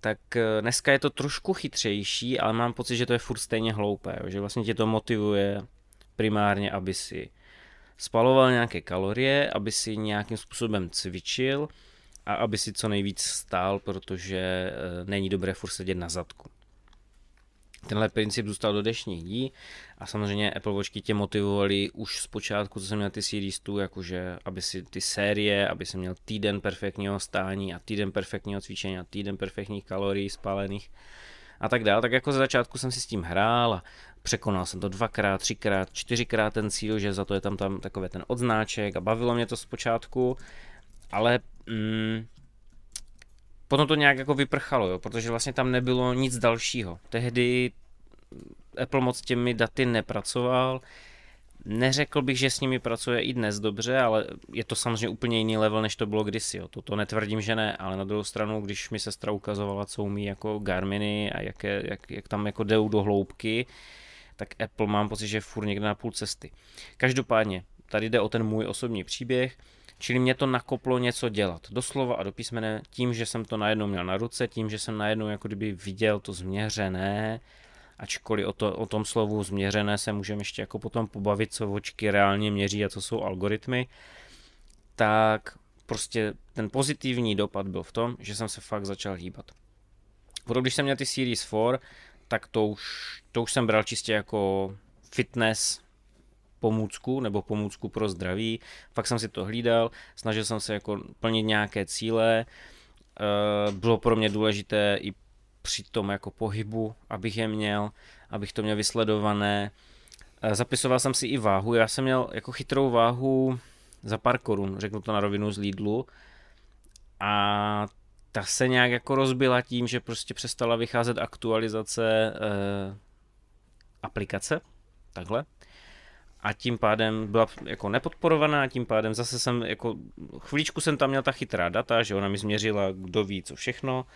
Tak eh, dneska je to trošku chytřejší, ale mám pocit, že to je furt stejně hloupé, že vlastně tě to motivuje primárně, aby si spaloval nějaké kalorie, aby si nějakým způsobem cvičil a aby si co nejvíc stál, protože eh, není dobré furt sedět na zadku. Tenhle princip zůstal do dnešních dní a samozřejmě Apple Watchky tě motivovali už z počátku, co jsem měl ty series tu, jakože aby si ty série, aby jsem měl týden perfektního stání a týden perfektního cvičení a týden perfektních kalorií spálených a tak dále. Tak jako ze začátku jsem si s tím hrál a překonal jsem to dvakrát, třikrát, čtyřikrát ten cíl, že za to je tam, tam takový ten odznáček a bavilo mě to zpočátku, ale mm, potom to nějak jako vyprchalo, jo, protože vlastně tam nebylo nic dalšího. Tehdy Apple moc těmi daty nepracoval, Neřekl bych, že s nimi pracuje i dnes dobře, ale je to samozřejmě úplně jiný level, než to bylo kdysi. Jo. To, to netvrdím, že ne, ale na druhou stranu, když mi sestra ukazovala, co umí jako Garminy a jak, je, jak, jak tam jako jdou do hloubky, tak Apple mám pocit, že je furt někde na půl cesty. Každopádně, tady jde o ten můj osobní příběh. Čili mě to nakoplo něco dělat. Doslova a do písmene tím, že jsem to najednou měl na ruce, tím, že jsem najednou jako kdyby viděl to změřené, ačkoliv o, to, o tom slovu změřené se můžeme ještě jako potom pobavit, co očky reálně měří a co jsou algoritmy, tak prostě ten pozitivní dopad byl v tom, že jsem se fakt začal hýbat. Potom, když jsem měl ty Series 4, tak to už, to už jsem bral čistě jako fitness pomůcku nebo pomůcku pro zdraví. Fakt jsem si to hlídal, snažil jsem se jako plnit nějaké cíle. Eh, bylo pro mě důležité i při tom jako pohybu, abych je měl, abych to měl vysledované. Eh, zapisoval jsem si i váhu, já jsem měl jako chytrou váhu za pár korun, řeknu to na rovinu z Lidlu. A ta se nějak jako rozbila tím, že prostě přestala vycházet aktualizace eh, aplikace, takhle a tím pádem byla jako nepodporovaná, tím pádem zase jsem jako, chvíličku jsem tam měl ta chytrá data, že ona mi změřila, kdo ví co všechno,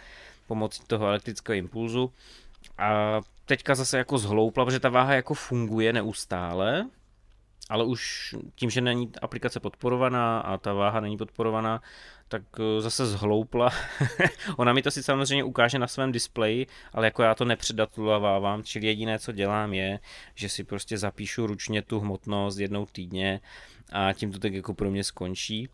pomocí toho elektrického impulzu. A teďka zase jako zhloupla, protože ta váha jako funguje neustále, ale už tím, že není aplikace podporovaná a ta váha není podporovaná, tak eh, zase zhloupla. Ona mi to si samozřejmě ukáže na svém displeji, ale jako já to nepředatlovávám, čili jediné, co dělám je, že si prostě zapíšu ručně tu hmotnost jednou týdně a tím to tak jako pro mě skončí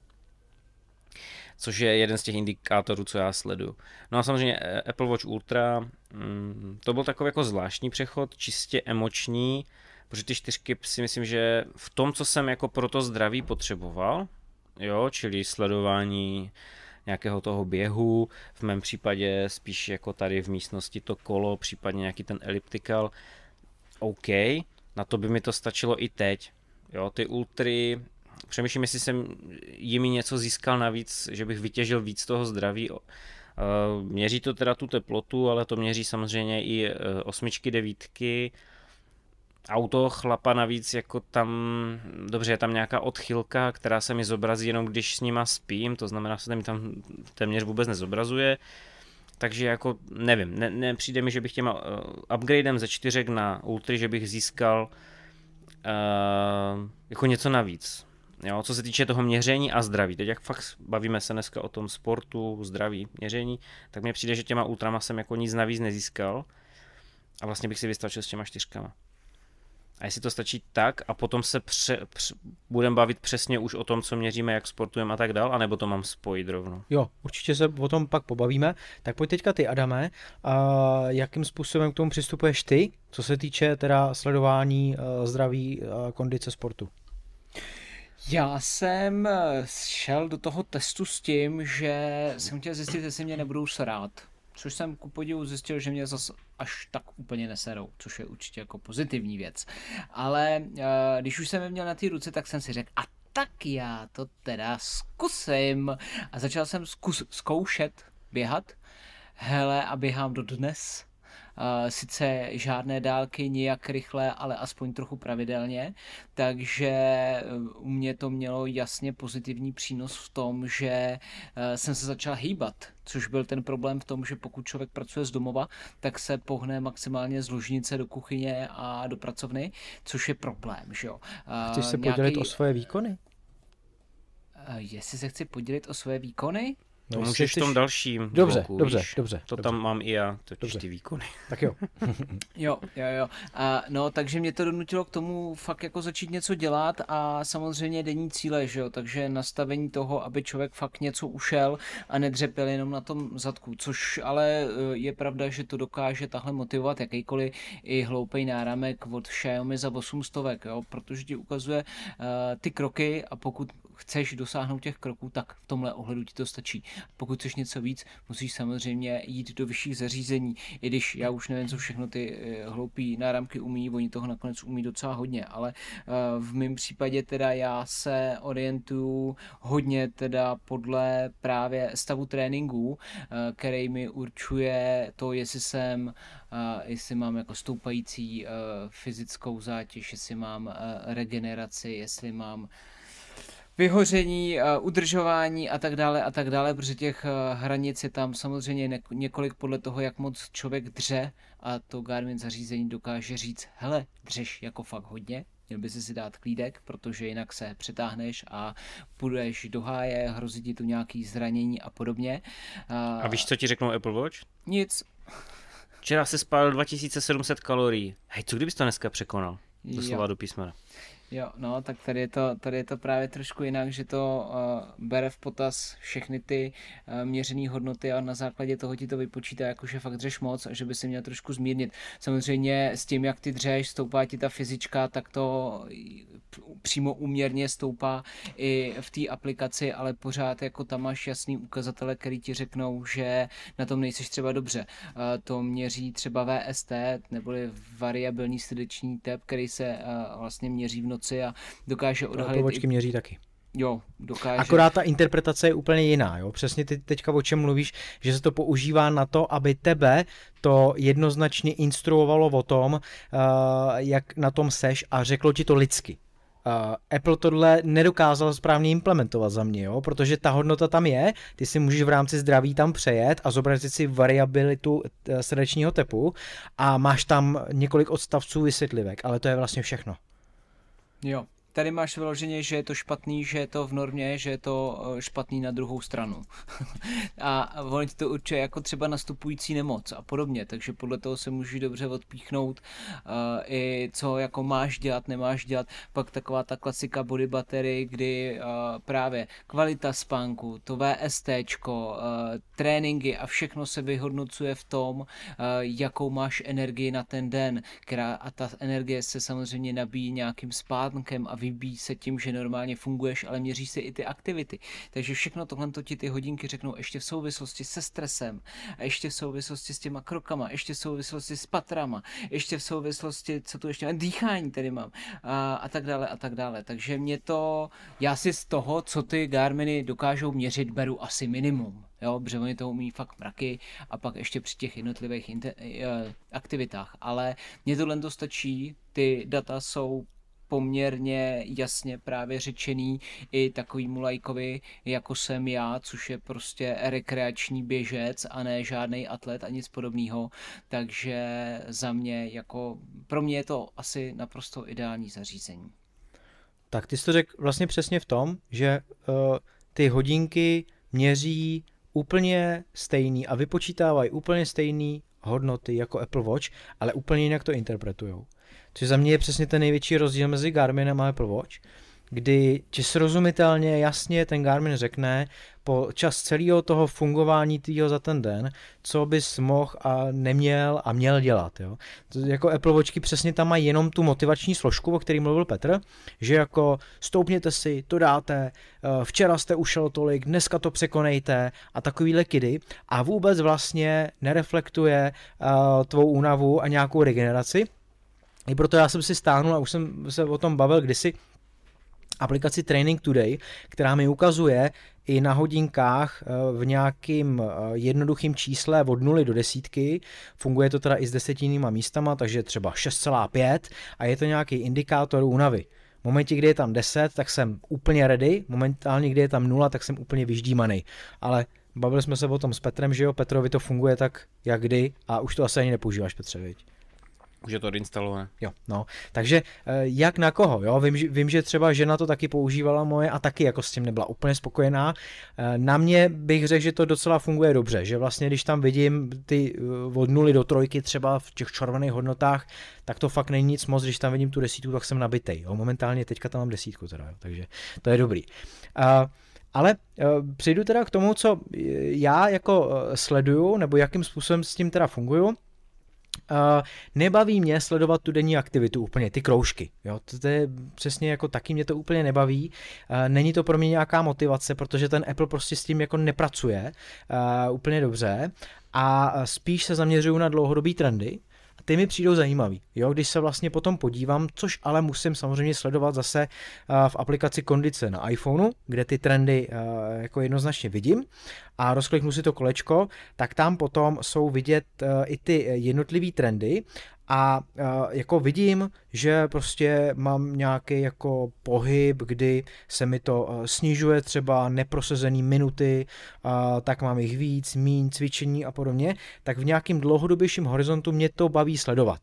což je jeden z těch indikátorů, co já sleduju. No a samozřejmě eh, Apple Watch Ultra, mm, to byl takový jako zvláštní přechod, čistě emoční, protože ty čtyřky si myslím, že v tom, co jsem jako pro to zdraví potřeboval, jo, čili sledování nějakého toho běhu, v mém případě spíš jako tady v místnosti to kolo, případně nějaký ten elliptical, OK, na to by mi to stačilo i teď. Jo, ty ultry, přemýšlím, jestli jsem jimi něco získal navíc, že bych vytěžil víc toho zdraví. Měří to teda tu teplotu, ale to měří samozřejmě i e, osmičky, devítky, auto chlapa navíc jako tam, dobře, je tam nějaká odchylka, která se mi zobrazí jenom když s nima spím, to znamená, že se mi tam téměř vůbec nezobrazuje, takže jako nevím, ne, nepřijde mi, že bych těma uh, upgradem ze čtyřek na Ultra, že bych získal uh, jako něco navíc. Jo, co se týče toho měření a zdraví, teď jak fakt bavíme se dneska o tom sportu, zdraví, měření, tak mně přijde, že těma ultrama jsem jako nic navíc nezískal a vlastně bych si vystačil s těma čtyřkama. A jestli to stačí tak a potom se pře, pře, budeme bavit přesně už o tom, co měříme, jak sportujeme a tak dál, anebo to mám spojit rovnou? Jo, určitě se o tom pak pobavíme. Tak pojď teďka ty, Adame, a jakým způsobem k tomu přistupuješ ty, co se týče teda sledování uh, zdraví uh, kondice sportu? Já jsem eh, šel do toho testu s tím, že jsem chtěl zjistit, jestli mě nebudou srát což jsem ku podivu zjistil, že mě zase až tak úplně neserou, což je určitě jako pozitivní věc. Ale uh, když už jsem je měl na té ruce, tak jsem si řekl, a tak já to teda zkusím. A začal jsem zkus, zkoušet běhat. Hele, a běhám do dnes sice žádné dálky nijak rychle, ale aspoň trochu pravidelně, takže eh, u mě to mělo jasně pozitivní přínos v tom, že eh, jsem se začal hýbat, což byl ten problém v tom, že pokud člověk pracuje z domova, tak se pohne maximálně z ložnice do kuchyně a do pracovny, což je problém, že jo. Chceš se Nějaký... podělit o svoje výkony? Jestli se chci podělit o svoje výkony? No, to můžeš v tom dalším Dobře, bloku, dobře, víš? dobře. To dobře. tam mám i já, totiž dobře. ty výkony. Tak jo. jo, jo, jo. A, no, takže mě to donutilo k tomu fakt jako začít něco dělat a samozřejmě denní cíle, že jo, takže nastavení toho, aby člověk fakt něco ušel a nedřepil jenom na tom zadku, což ale eh, je pravda, že to dokáže tahle motivovat jakýkoliv i hloupej náramek od Xiaomi za 800, jo, protože ti ukazuje uh, ty kroky a pokud chceš dosáhnout těch kroků, tak v tomhle ohledu ti to stačí. Pokud chceš něco víc, musíš samozřejmě jít do vyšších zařízení, i když já už nevím, co všechno ty eh, hloupý náramky umí, oni toho nakonec umí docela hodně, ale eh, v mém případě teda já se orientuju hodně teda podle právě stavu tréninku, eh, který mi určuje to, jestli jsem jestli mám jako stoupající fyzickou zátěž, jestli mám regeneraci, jestli mám vyhoření, udržování a tak dále a tak dále, protože těch hranic je tam samozřejmě několik podle toho, jak moc člověk dře a to Garmin zařízení dokáže říct, hele, dřeš jako fakt hodně, měl by si dát klídek, protože jinak se přetáhneš a půjdeš do háje, hrozí ti tu nějaký zranění a podobně. A víš, co ti řeknou Apple Watch? Nic. Včera se spálil 2700 kalorií. Hej, co kdybys to dneska překonal? Doslova do písmena. Jo, no, tak tady je to, tady je to právě trošku jinak, že to uh, bere v potaz všechny ty uh, měřené hodnoty a na základě toho ti to vypočítá, jakože fakt dřeš moc a že by si měl trošku zmírnit. Samozřejmě s tím, jak ty dřeš, stoupá ti ta fyzička, tak to přímo uměrně stoupá i v té aplikaci, ale pořád jako tam máš jasný ukazatele, který ti řeknou, že na tom nejseš třeba dobře. Uh, to měří třeba VST, neboli variabilní srdeční tep, který se uh, vlastně měří v noci a dokáže odhalit... Pobočky i... měří taky. Jo, dokáže. Akorát ta interpretace je úplně jiná, jo. Přesně ty teďka o čem mluvíš, že se to používá na to, aby tebe to jednoznačně instruovalo o tom, uh, jak na tom seš a řeklo ti to lidsky. Uh, Apple tohle nedokázal správně implementovat za mě, jo? protože ta hodnota tam je, ty si můžeš v rámci zdraví tam přejet a zobrazit si variabilitu srdečního tepu a máš tam několik odstavců vysvětlivek, ale to je vlastně všechno. Jo, tady máš vyloženě, že je to špatný, že je to v normě, že je to eh, špatný na druhou stranu. a on ti to určuje jako třeba nastupující nemoc a podobně, takže podle toho se můžeš dobře odpíchnout uh, i co jako máš dělat, nemáš dělat. Pak taková ta klasika body battery, kdy uh, právě kvalita spánku, to VST, uh, tréninky a všechno se vyhodnocuje v tom, uh, jakou máš energii na ten den, která a ta energie se samozřejmě nabíjí nějakým spánkem a vybíjí se tím, že normálně funguješ, ale měří si i ty aktivity. Takže všechno tohle ti ty hodinky řeknou ještě v souvislosti se stresem, a ještě v souvislosti s těma krokama, ještě v souvislosti s patrama, ještě v souvislosti, co tu ještě mám, dýchání tady mám a, a tak dále a tak dále. Takže mě to, já si z toho, co ty Garminy dokážou měřit, beru asi minimum. Jo, protože oni to umí fakt mraky a pak ještě při těch jednotlivých inter, uh, aktivitách. Ale mně tohle to stačí, ty data jsou poměrně jasně právě řečený i takovýmu lajkovi, jako jsem já, což je prostě rekreační běžec a ne žádný atlet a nic podobného. Takže za mě jako, pro mě je to asi naprosto ideální zařízení. Tak ty jsi to řekl vlastně přesně v tom, že uh, ty hodinky měří úplně stejný a vypočítávají úplně stejný hodnoty jako Apple Watch, ale úplně jinak to interpretujou. Což za mě je přesně ten největší rozdíl mezi Garminem a Apple Watch, kdy ti srozumitelně jasně ten Garmin řekne po čas celého toho fungování tvýho za ten den, co bys mohl a neměl a měl dělat. Jo. To jako Apple Watchky přesně tam mají jenom tu motivační složku, o který mluvil Petr, že jako stoupněte si, to dáte, eh, včera jste ušel tolik, dneska to překonejte a takovýhle kidy a vůbec vlastně nereflektuje uh, tvou únavu a nějakou regeneraci, i proto já jsem si stáhnul a už jsem se o tom bavil kdysi, aplikaci Training Today, která mi ukazuje i na hodinkách eh, v nějakým eh, jednoduchým čísle od 0 do desítky. Funguje to teda i s desetinýma místama, takže třeba 6,5 a je to nějaký indikátor únavy. V momentě, kdy je tam 10, tak jsem úplně ready, momentálně, kdy je tam 0, tak jsem úplně vyždímaný. Ale bavili jsme se o tom s Petrem, že jo, Petrovi to funguje tak, jak kdy a už to asi ani nepoužíváš, Petře, viď? Už je to instalované. Jo, no. Takže eh, jak na koho, jo? Vím, vím, že třeba žena to taky používala moje a taky jako s tím nebyla úplně spokojená. Eh, na mě bych řekl, že to docela funguje dobře, že vlastně když tam vidím ty eh, od nuly do trojky třeba v těch červených hodnotách, tak to fakt není nic moc, když tam vidím tu desítku, tak jsem nabitej. Jo? Momentálně teďka tam mám desítku teda, jo? takže to je dobrý. Uh, ale uh, přijdu teda k tomu, co já jako sleduju, nebo jakým způsobem s tím teda funguju. Nebaví mě sledovat tu denní aktivitu úplně, ty kroužky. Jo? To, je přesně jako taky mě to úplně nebaví. Není to pro mě nějaká motivace, protože ten Apple prostě s tím jako nepracuje úplně dobře a spíš se zaměřují na dlouhodobý trendy, ty mi přijdou zajímavý, jo, když se vlastně potom podívám, což ale musím samozřejmě sledovat zase v aplikaci Kondice na iPhoneu, kde ty trendy jako jednoznačně vidím. A rozkliknu si to kolečko, tak tam potom jsou vidět i ty jednotlivé trendy a jako vidím, že prostě mám nějaký jako pohyb, kdy se mi to snižuje třeba neprosazený minuty, tak mám jich víc, míň, cvičení a podobně, tak v nějakým dlouhodobějším horizontu mě to baví sledovat.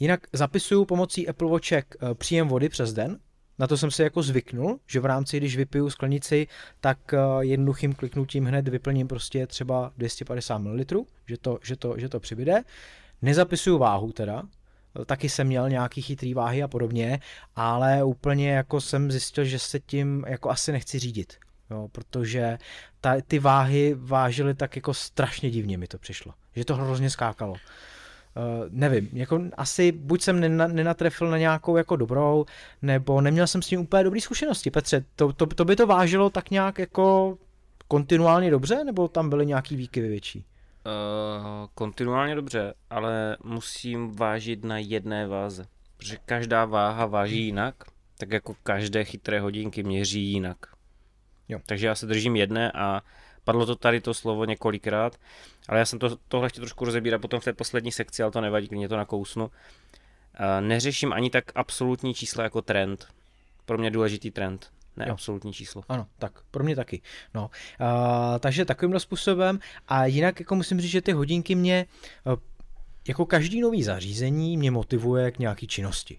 Jinak zapisuju pomocí Apple Watchek příjem vody přes den, na to jsem se jako zvyknul, že v rámci, když vypiju sklenici, tak eh, jednoduchým kliknutím hned vyplním prostě třeba 250 ml, že to, že to, že to přibyde. Nezapisuju váhu teda, taky jsem měl nějaký chytrý váhy a podobně, ale úplně jako jsem zjistil, že se tím jako asi nechci řídit. Jo, protože ta, ty váhy vážily tak jako strašně divně mi to přišlo, že to hrozně skákalo. Uh, nevím, jako asi buď jsem nenatrefil na nějakou jako dobrou, nebo neměl jsem s tím úplně dobrý zkušenosti. Petře, to, to, to by to vážilo tak nějak jako kontinuálně dobře, nebo tam byly nějaký výkyvy větší? Uh, kontinuálně dobře, ale musím vážit na jedné váze, protože každá váha váží jinak, tak jako každé chytré hodinky měří jinak. Jo. Takže já se držím jedné a Padlo to tady to slovo několikrát, ale já jsem to, tohle chtěl trošku rozebírat potom v té poslední sekci, ale to nevadí, klidně to nakousnu. Neřeším ani tak absolutní čísla jako trend. Pro mě důležitý trend, ne jo. absolutní číslo. Ano, tak pro mě taky. No, uh, takže takovýmhle způsobem a jinak jako musím říct, že ty hodinky mě uh, jako každý nový zařízení mě motivuje k nějaký činnosti.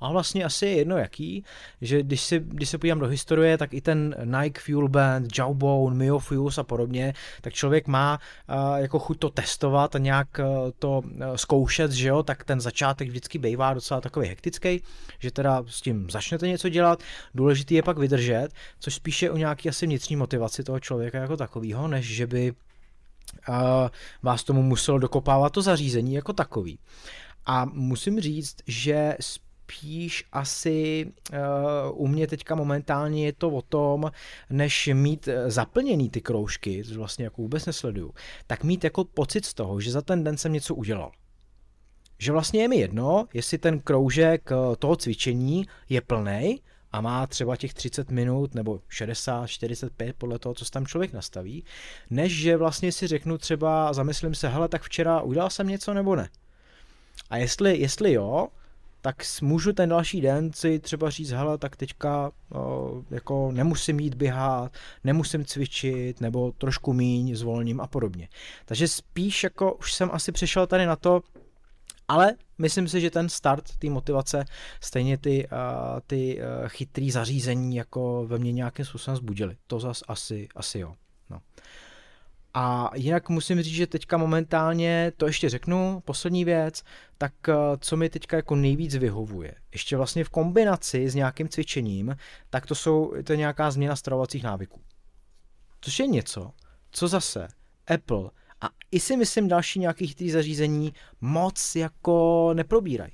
A vlastně asi je jedno jaký, že když, si, když se podívám do historie, tak i ten Nike Fuel Band, Jawbone, Mio Fuels a podobně, tak člověk má uh, jako chuť to testovat a nějak uh, to uh, zkoušet, že jo, tak ten začátek vždycky bývá docela takový hektický, že teda s tím začnete něco dělat, důležitý je pak vydržet, což spíše o nějaký asi vnitřní motivaci toho člověka jako takového, než že by uh, vás tomu muselo dokopávat to zařízení jako takový. A musím říct, že spíš asi uh, u mě teďka momentálně je to o tom, než mít eh, zaplněný ty kroužky, což vlastně jako vůbec nesleduju, tak mít jako pocit z toho, že za ten den jsem něco udělal. Že vlastně je mi jedno, jestli ten kroužek eh, toho cvičení je plný a má třeba těch 30 minut nebo 60, 45 podle toho, co tam člověk nastaví, než že vlastně si řeknu třeba, zamyslím se, hele, tak včera udělal jsem něco nebo ne. A jestli, jestli jo, tak můžu ten další den si třeba říct, hele, tak teďka o, jako nemusím jít běhat, nemusím cvičit, nebo trošku míň zvolním a podobně. Takže spíš jako už jsem asi přešel tady na to, ale myslím si, že ten start té motivace, stejně ty, uh, ty uh, chytrý zařízení jako ve mně nějakým způsobem zbudili. To zas asi, asi jo. A jinak musím říct, že teďka momentálně, to ještě řeknu, poslední věc, tak eh, co mi teďka jako nejvíc vyhovuje, ještě vlastně v kombinaci s nějakým cvičením, tak to jsou, to je nějaká změna stravovacích návyků. Což je něco, co zase Apple a i si myslím další nějakých těch zařízení moc jako neprobírají.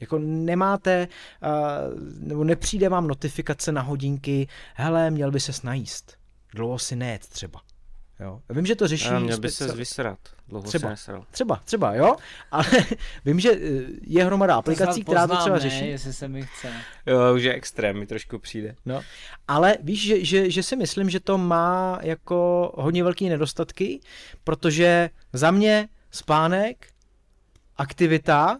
Jako nemáte, uh, nebo nepřijde vám notifikace na hodinky, hele, měl by se snajíst. Dlouho si nejet třeba Jo. Vím, že to řeší... A měl by se vysrat. Dlouho třeba, se třeba, třeba, jo, ale vím, že eh, je hromada aplikací, která to třeba řeší. Ne, jestli se mi chce. Jo, už je extrém, mi trošku přijde. No, ale víš, že, že, že si myslím, že to má jako hodně velký nedostatky, protože za mě spánek, aktivita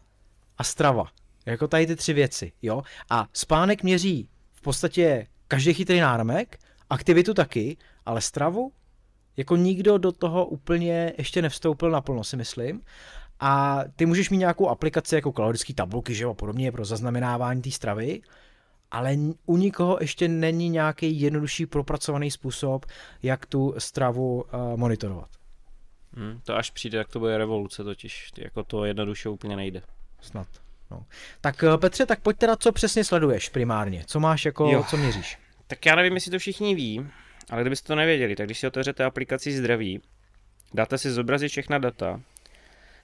a strava. Jako tady ty tři věci, jo. A spánek měří v podstatě každý chytrý náramek, aktivitu taky, ale stravu jako nikdo do toho úplně ještě nevstoupil naplno, si myslím. A ty můžeš mít nějakou aplikaci jako kalorické tabulky, že jo, a podobně pro zaznamenávání té stravy, ale u nikoho ještě není nějaký jednodušší propracovaný způsob, jak tu stravu uh, monitorovat. Hmm, to až přijde, jak to bude revoluce totiž, jako to jednoduše úplně nejde. Snad. No. Tak eh, Petře, tak pojď teda, co přesně sleduješ primárně, co máš jako, jo. co měříš? Tak já nevím, jestli to všichni ví, ale kdybyste to nevěděli, tak když si otevřete aplikaci zdraví, dáte si zobrazit všechna data,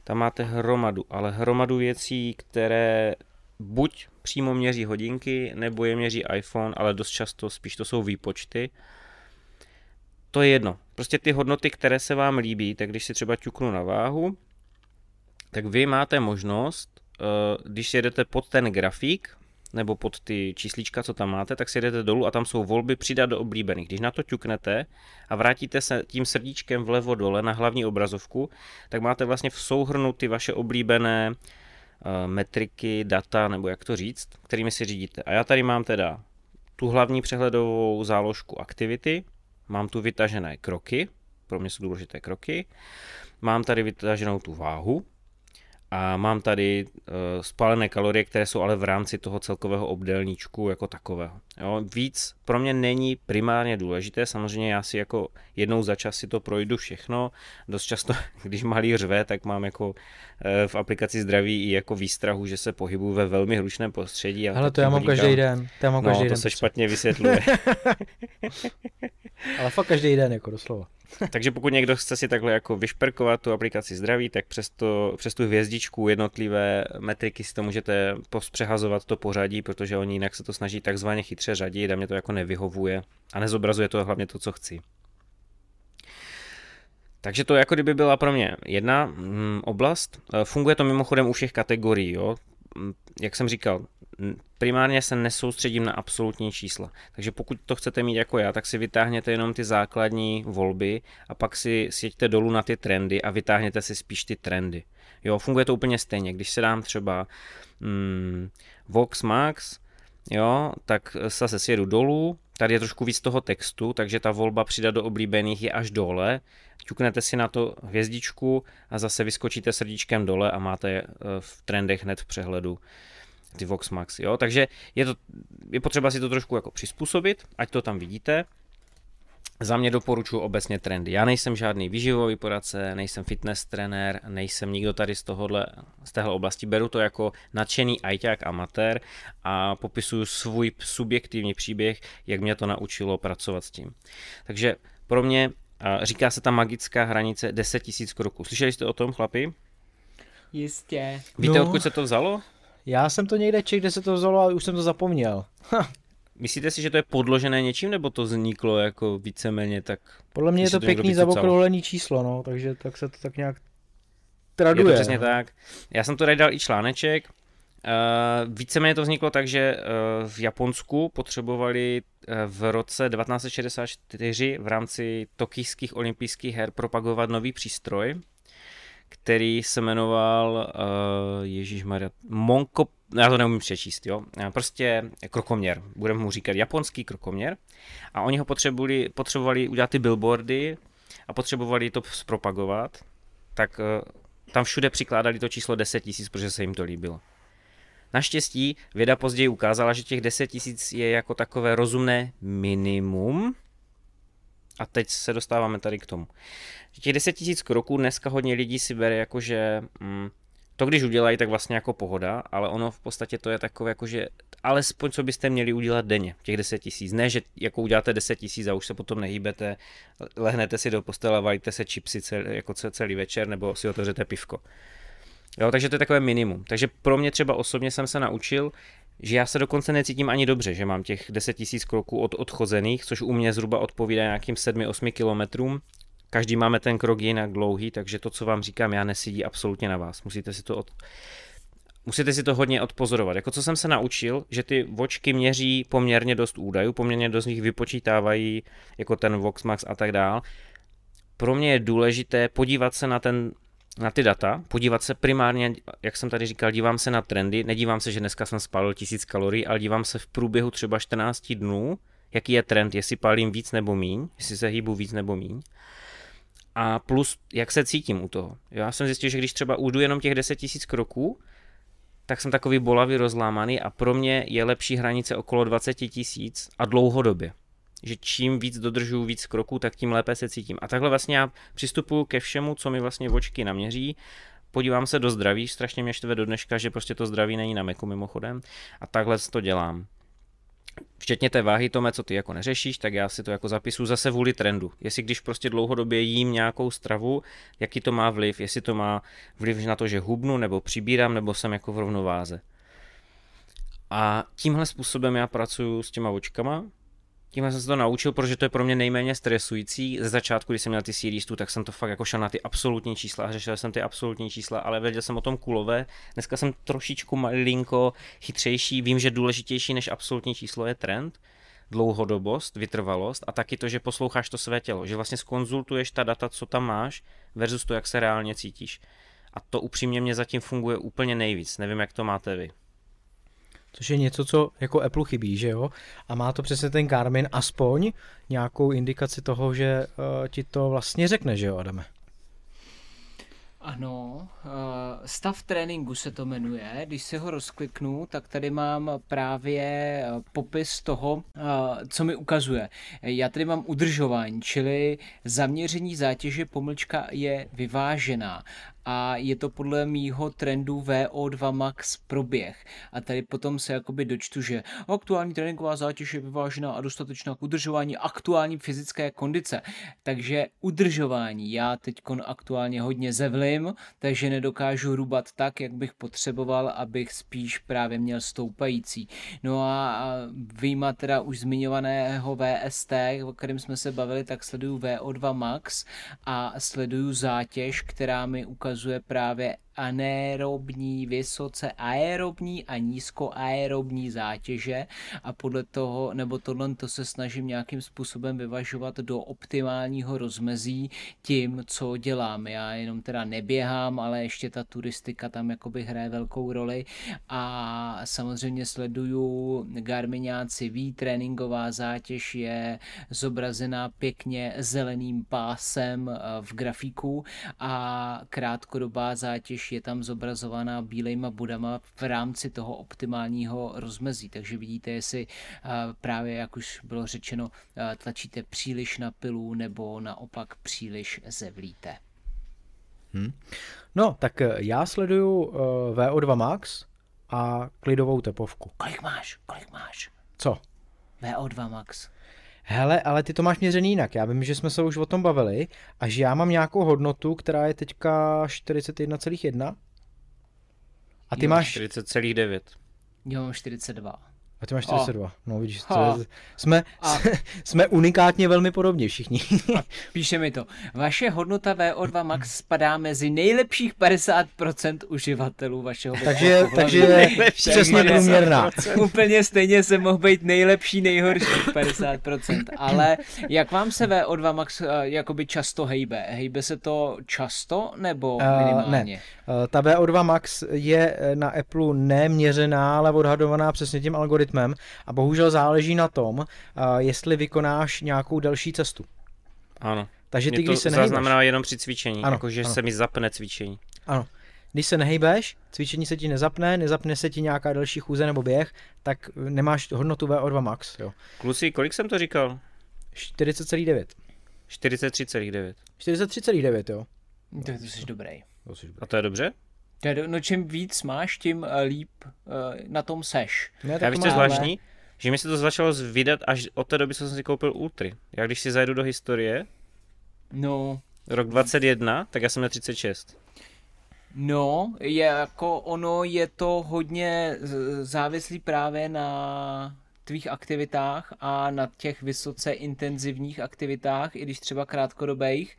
tam máte hromadu, ale hromadu věcí, které buď přímo měří hodinky, nebo je měří iPhone, ale dost často spíš to jsou výpočty. To je jedno. Prostě ty hodnoty, které se vám líbí, tak když si třeba ťuknu na váhu, tak vy máte možnost, eh, když jedete pod ten grafík, nebo pod ty číslička, co tam máte, tak si jdete dolů a tam jsou volby přidat do oblíbených. Když na to ťuknete a vrátíte se tím srdíčkem vlevo dole na hlavní obrazovku, tak máte vlastně v souhrnu ty vaše oblíbené uh, metriky, data, nebo jak to říct, kterými si řídíte. A já tady mám teda tu hlavní přehledovou záložku aktivity, mám tu vytažené kroky, pro mě jsou důležité kroky, mám tady vytaženou tu váhu, a mám tady uh, spálené kalorie, které jsou ale v rámci toho celkového obdélníčku jako takového. Jo, víc pro mě není primárně důležité, samozřejmě já si jako jednou za čas si to projdu všechno, dost často, když malý řve, tak mám jako uh, v aplikaci zdraví i jako výstrahu, že se pohybuju ve velmi hlučném prostředí. Ale to já mám každý den. To já mám no, každý to den. se špatně vysvětluje. ale fakt každý den, jako doslova. Takže pokud někdo chce si takhle jako vyšperkovat tu aplikaci zdraví, tak přes, to, přes tu hvězdičku jednotlivé metriky si to můžete přehazovat to pořadí, protože oni jinak se to snaží takzvaně chytře řadit a mě to jako nevyhovuje a nezobrazuje to hlavně to, co chci. Takže to jako kdyby byla pro mě jedna mm, oblast. E, funguje to mimochodem u všech kategorií. Jo? Mm, jak jsem říkal, primárně se nesoustředím na absolutní čísla. Takže pokud to chcete mít jako já, tak si vytáhněte jenom ty základní volby a pak si sjeďte dolů na ty trendy a vytáhněte si spíš ty trendy. Jo, funguje to úplně stejně. Když se dám třeba mm, Vox Max, jo, tak zase sjedu dolů, tady je trošku víc toho textu, takže ta volba přidat do oblíbených je až dole, ťuknete si na to hvězdičku a zase vyskočíte srdíčkem dole a máte eh, v trendech hned v přehledu ty Vox Max, jo, takže je, to, je potřeba si to trošku jako přizpůsobit, ať to tam vidíte. Za mě doporučuji obecně trendy. Já nejsem žádný výživový poradce, nejsem fitness trenér, nejsem nikdo tady z tohohle, z téhle oblasti. Beru to jako nadšený ajťák amatér a popisuju svůj subjektivní příběh, jak mě to naučilo pracovat s tím. Takže pro mě říká se ta magická hranice 10 000 kroků. Slyšeli jste o tom, chlapi? Jistě. Víte, no. odkud se to vzalo? Já jsem to někde čekal, kde se to vzalo, ale už jsem to zapomněl. Myslíte si, že to je podložené něčím, nebo to vzniklo jako víceméně tak? Podle mě je to pěkný zaokrouhlený číslo, no, takže tak se to tak nějak traduje. Je to přesně no. tak. Já jsem to tady dal i článeček. Uh, víceméně to vzniklo tak, že uh, v Japonsku potřebovali uh, v roce 1964 v rámci tokijských olympijských her propagovat nový přístroj, který se jmenoval uh, Ježíš Maria Monko, já to neumím přečíst, jo, prostě krokoměr, budeme mu říkat japonský krokoměr. A oni ho potřebovali, potřebovali udělat ty billboardy a potřebovali to zpropagovat, tak uh, tam všude přikládali to číslo 10 tisíc, protože se jim to líbilo. Naštěstí věda později ukázala, že těch 10 tisíc je jako takové rozumné minimum, a teď se dostáváme tady k tomu. Těch 10 tisíc kroků dneska hodně lidí si bere jako, že mm, to když udělají, tak vlastně jako pohoda, ale ono v podstatě to je takové jako, že alespoň co byste měli udělat denně, těch 10 tisíc. Ne, že jako uděláte 10 tisíc a už se potom nehýbete, lehnete si do postele a vajíte se čipsy celý, jako celý večer nebo si otevřete pivko. Jo, takže to je takové minimum. Takže pro mě třeba osobně jsem se naučil, že já se dokonce necítím ani dobře, že mám těch 10 000 kroků od odchozených, což u mě zhruba odpovídá nějakým 7-8 kilometrům, každý máme ten krok jinak dlouhý, takže to, co vám říkám, já nesidí absolutně na vás. Musíte si to od, musíte si to hodně odpozorovat. Jako co jsem se naučil, že ty vočky měří poměrně dost údajů, poměrně dost z nich vypočítávají, jako ten Voxmax a tak dál. Pro mě je důležité podívat se na ten na ty data, podívat se primárně, jak jsem tady říkal, dívám se na trendy, nedívám se, že dneska jsem spalil tisíc kalorií, ale dívám se v průběhu třeba 14 dnů, jaký je trend, jestli palím víc nebo míň, jestli se hýbu víc nebo míň. A plus, jak se cítím u toho. Já jsem zjistil, že když třeba ujdu jenom těch 10 000 kroků, tak jsem takový bolavý, rozlámaný a pro mě je lepší hranice okolo 20 tisíc a dlouhodobě. Že čím víc dodržuju víc kroků, tak tím lépe se cítím. A takhle vlastně já přistupuju ke všemu, co mi vlastně očky naměří, podívám se do zdraví, strašně mě štve do dneška, že prostě to zdraví není na meku mimochodem a takhle to dělám včetně té váhy, Tome, co ty jako neřešíš, tak já si to jako zapisu zase vůli trendu. Jestli když prostě dlouhodobě jím nějakou stravu, jaký to má vliv, jestli to má vliv na to, že hubnu, nebo přibírám, nebo jsem jako v rovnováze. A tímhle způsobem já pracuji s těma očkama, tím jsem se to naučil, protože to je pro mě nejméně stresující. Ze začátku, když jsem měl ty series tak jsem to fakt jako šel na ty absolutní čísla a řešil jsem ty absolutní čísla, ale věděl jsem o tom kulové. Dneska jsem trošičku malinko chytřejší, vím, že důležitější než absolutní číslo je trend, dlouhodobost, vytrvalost a taky to, že posloucháš to své tělo, že vlastně skonzultuješ ta data, co tam máš, versus to, jak se reálně cítíš. A to upřímně mě zatím funguje úplně nejvíc. Nevím, jak to máte vy což je něco, co jako Apple chybí, že jo? A má to přesně ten Garmin aspoň nějakou indikaci toho, že uh, ti to vlastně řekne, že jo, Adame? Ano, eh, stav tréninku se to jmenuje. Když si ho rozkliknu, tak tady mám právě eh, popis toho, co mi ukazuje. Já tady mám udržování, čili zaměření zátěže pomlčka je vyvážená a je to podle mýho trendu VO2 max proběh. A tady potom se jakoby dočtu, že aktuální tréninková zátěž je vyvážená a dostatečná k udržování aktuální fyzické kondice. Takže udržování já teď aktuálně hodně zevlim, takže nedokážu rubat tak, jak bych potřeboval, abych spíš právě měl stoupající. No a výjima teda už zmiňovaného VST, o kterém jsme se bavili, tak sleduju VO2 max a sleduju zátěž, která mi ukazuje ukazuje právě anaerobní, vysoce aerobní a nízkoaerobní zátěže. A podle toho, nebo tohle to se snažím nějakým způsobem vyvažovat do optimálního rozmezí tím, co dělám. Já jenom teda neběhám, ale ještě ta turistika tam jakoby hraje velkou roli. A samozřejmě sleduju Garmináci ví, tréninková zátěž je zobrazená pěkně zeleným pásem eh, v grafiku a krátkodobá zátěž je tam zobrazovaná bílejma budama v rámci toho optimálního rozmezí. Takže vidíte, jestli právě, jak už bylo řečeno, tlačíte příliš na pilu nebo naopak příliš zevlíte. Hmm. No, tak e, já sleduju uh, VO2 Max a klidovou tepovku. Kolik máš? Kolik máš? Co? VO2 Max. Hele, ale ty to máš měřený jinak. Já vím, že jsme se už o tom bavili a že já mám nějakou hodnotu, která je teďka 41,1. A ty jo, máš... 40,9. Jo, mám 42. A ty máš 42. Oh. No vidíš, to je, jsme, a. jsme unikátně velmi podobně všichni. A píše mi to. Vaše hodnota VO2 Max spadá mezi nejlepších 50% uživatelů vašeho Takže, takže je přesně průměrná. Úplně stejně se mohl být nejlepší, nejhorší 50%. Ale jak vám se VO2 Max uh, jakoby často hejbe? Hejbe se to často nebo minimálně? Uh, ne. Uh, ta VO2 Max je na Apple neměřená, ale odhadovaná přesně tím algoritmem algoritmem a bohužel záleží na tom, uh, jestli vykonáš nějakou další cestu. Ano. Takže ty, když se nehejbeš... znamená jenom při cvičení, ano, jakože se mi zapne cvičení. Ano. Když se nehejbeš, cvičení se ti nezapne, nezapne se ti nějaká další chůze nebo běh, tak nemáš hodnotu VO2 max. Jo. Kluci, kolik jsem to říkal? 40,9. 43,9. 43,9, jo. To, to jsi dobrý. A to je dobře? No čím víc máš, tím eh, líp uh, na tom seš. Ne, Já víš, co je zvláštní? Že mi se to začalo zvídat až od té doby, co jsem si koupil Ultry. Já když si zajdu do historie, no. rok 21, tak já jsem na 36. No, je jako ono je to hodně závislý právě na tvých aktivitách a na těch vysoce intenzivních aktivitách, i když třeba krátkodobých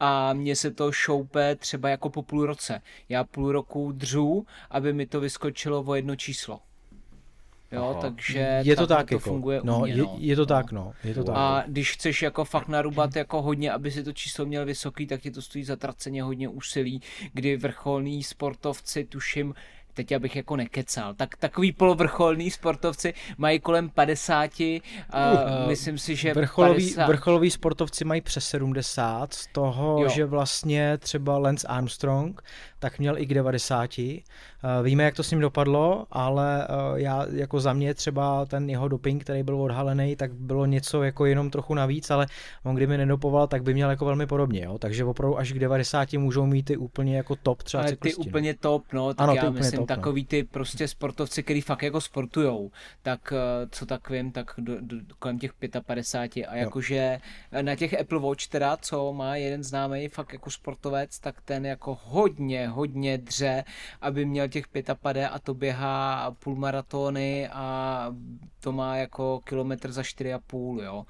a mně se to šoupe třeba jako po půl roce. Já půl roku dřu, aby mi to vyskočilo o jedno číslo. Jo, Aha. takže je to tak, to jako, funguje no, mě, je, no. je to no. tak, no, je to tak. A když chceš jako fakt narubat jako hodně, aby si to číslo měl vysoký, tak ti to stojí zatraceně hodně úsilí, kdy vrcholní sportovci, tuším, teď abych jako nekecal, tak takový polovrcholní sportovci mají kolem 50, uh, uh, myslím si, že vrcholový, 50... vrcholoví sportovci mají přes 70, z toho, jo. že vlastně třeba Lance Armstrong tak měl i k 90. Eh, víme, jak to s ním dopadlo, ale eh, já jako za mě třeba ten jeho doping, který byl odhalený, tak bylo něco jako jenom trochu navíc, ale on kdyby nedopoval, tak by měl jako velmi podobně, jo? takže opravdu až k 90 můžou mít ty úplně jako top třeba ale ty úplně top, no, tak ano, já myslím top, no. takový ty prostě sportovci, který fakt jako sportujou, tak eh, co tak vím, tak do, do, kolem těch 55 a jakože na těch Apple Watch teda, co má jeden známý fakt jako sportovec, tak ten jako hodně, hodně dře, aby měl těch 55 a to běhá půlmaratony a to má jako kilometr za 4,5, jo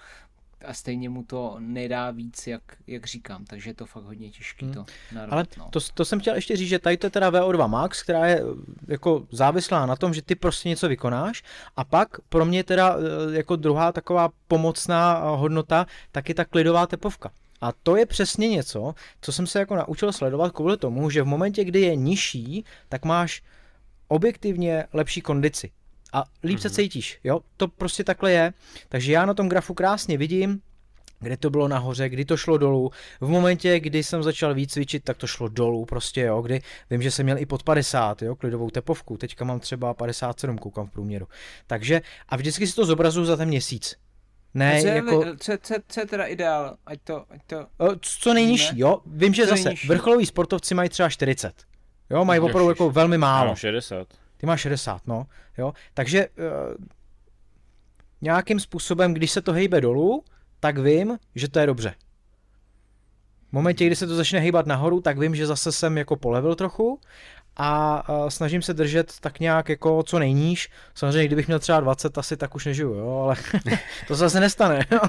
a stejně mu to nedá víc, jak, jak říkám, takže je to fakt hodně těžké hmm. to narobit, Ale no. to, to jsem chtěl ještě říct, že tady to je teda VO2 Max, která je jako závislá na tom, že ty prostě něco vykonáš a pak pro mě teda e, jako druhá taková pomocná hodnota, tak je ta klidová tepovka. A to je přesně něco, co jsem se jako naučil sledovat kvůli tomu, že v momentě, kdy je nižší, tak máš objektivně lepší kondici. A líp mm-hmm. se mhm. cítíš, jo? To prostě takhle je. Takže já na tom grafu krásně vidím, kde to bylo nahoře, kdy to šlo dolů. V momentě, kdy jsem začal víc cvičit, tak to šlo dolů prostě, jo, kdy vím, že jsem měl i pod 50, jo, klidovou tepovku, teďka mám třeba 57, koukám v průměru. Takže a vždycky si to zobrazuju za ten měsíc. Ne, co, jako... co, co, co je teda ideál? Ať to, ať to... Co nejnižší, jo? Vím, že co zase nejnižší? vrcholoví sportovci mají třeba 40. Jo, mají opravdu jako velmi málo. 60. Ty máš 60, no. Jo, takže uh, nějakým způsobem, když se to hejbe dolů, tak vím, že to je dobře. V momentě, kdy se to začne hýbat nahoru, tak vím, že zase jsem jako polevil trochu a snažím se držet tak nějak jako co nejníž. Samozřejmě, kdybych měl třeba 20 asi, tak už nežiju, jo, ale to se zase nestane. Jo.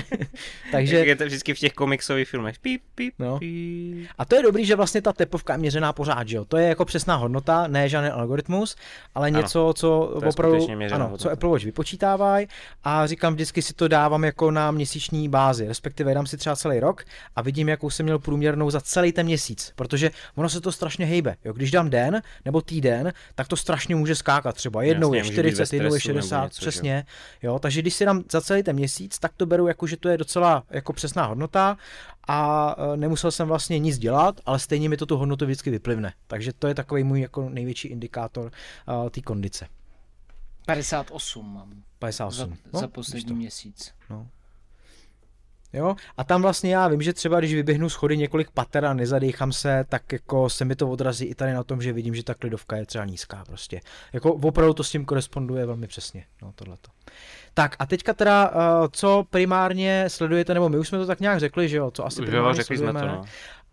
Takže... je to vždycky v těch komiksových filmech. Píp, píp, no. píp. A to je dobrý, že vlastně ta tepovka je měřená pořád, že jo. To je jako přesná hodnota, ne žádný algoritmus, ale ano. něco, co opravdu, ano, hodnota. co Apple Watch vypočítávají a říkám, vždycky si to dávám jako na měsíční bázi, respektive dám si třeba celý rok a vidím, jakou jsem měl průměrnou za celý ten měsíc, protože ono se to strašně hejbe. Jo. Když dám den nebo týden, tak to strašně může skákat. Třeba jednou Jasně, je 40, jednou je 60, něco, přesně. Jo, takže když si dám za celý ten měsíc, tak to beru jako, že to je docela jako přesná hodnota a e, nemusel jsem vlastně nic dělat, ale stejně mi to tu hodnotu vždycky vyplivne. Takže to je takový můj jako největší indikátor uh, té kondice. 58 mám. 58. Za, no, za poslední měsíc. No. Jo? A tam vlastně já vím, že třeba když vyběhnu schody několik pater a nezadýchám se, tak jako se mi to odrazí i tady na tom, že vidím, že ta klidovka je třeba nízká prostě. Jako opravdu to s tím koresponduje velmi přesně, no tohleto. Tak a teďka teda, uh, co primárně sledujete, nebo my už jsme to tak nějak řekli, že jo, co asi primárně jo, řekli sledujeme. Jsme to, no.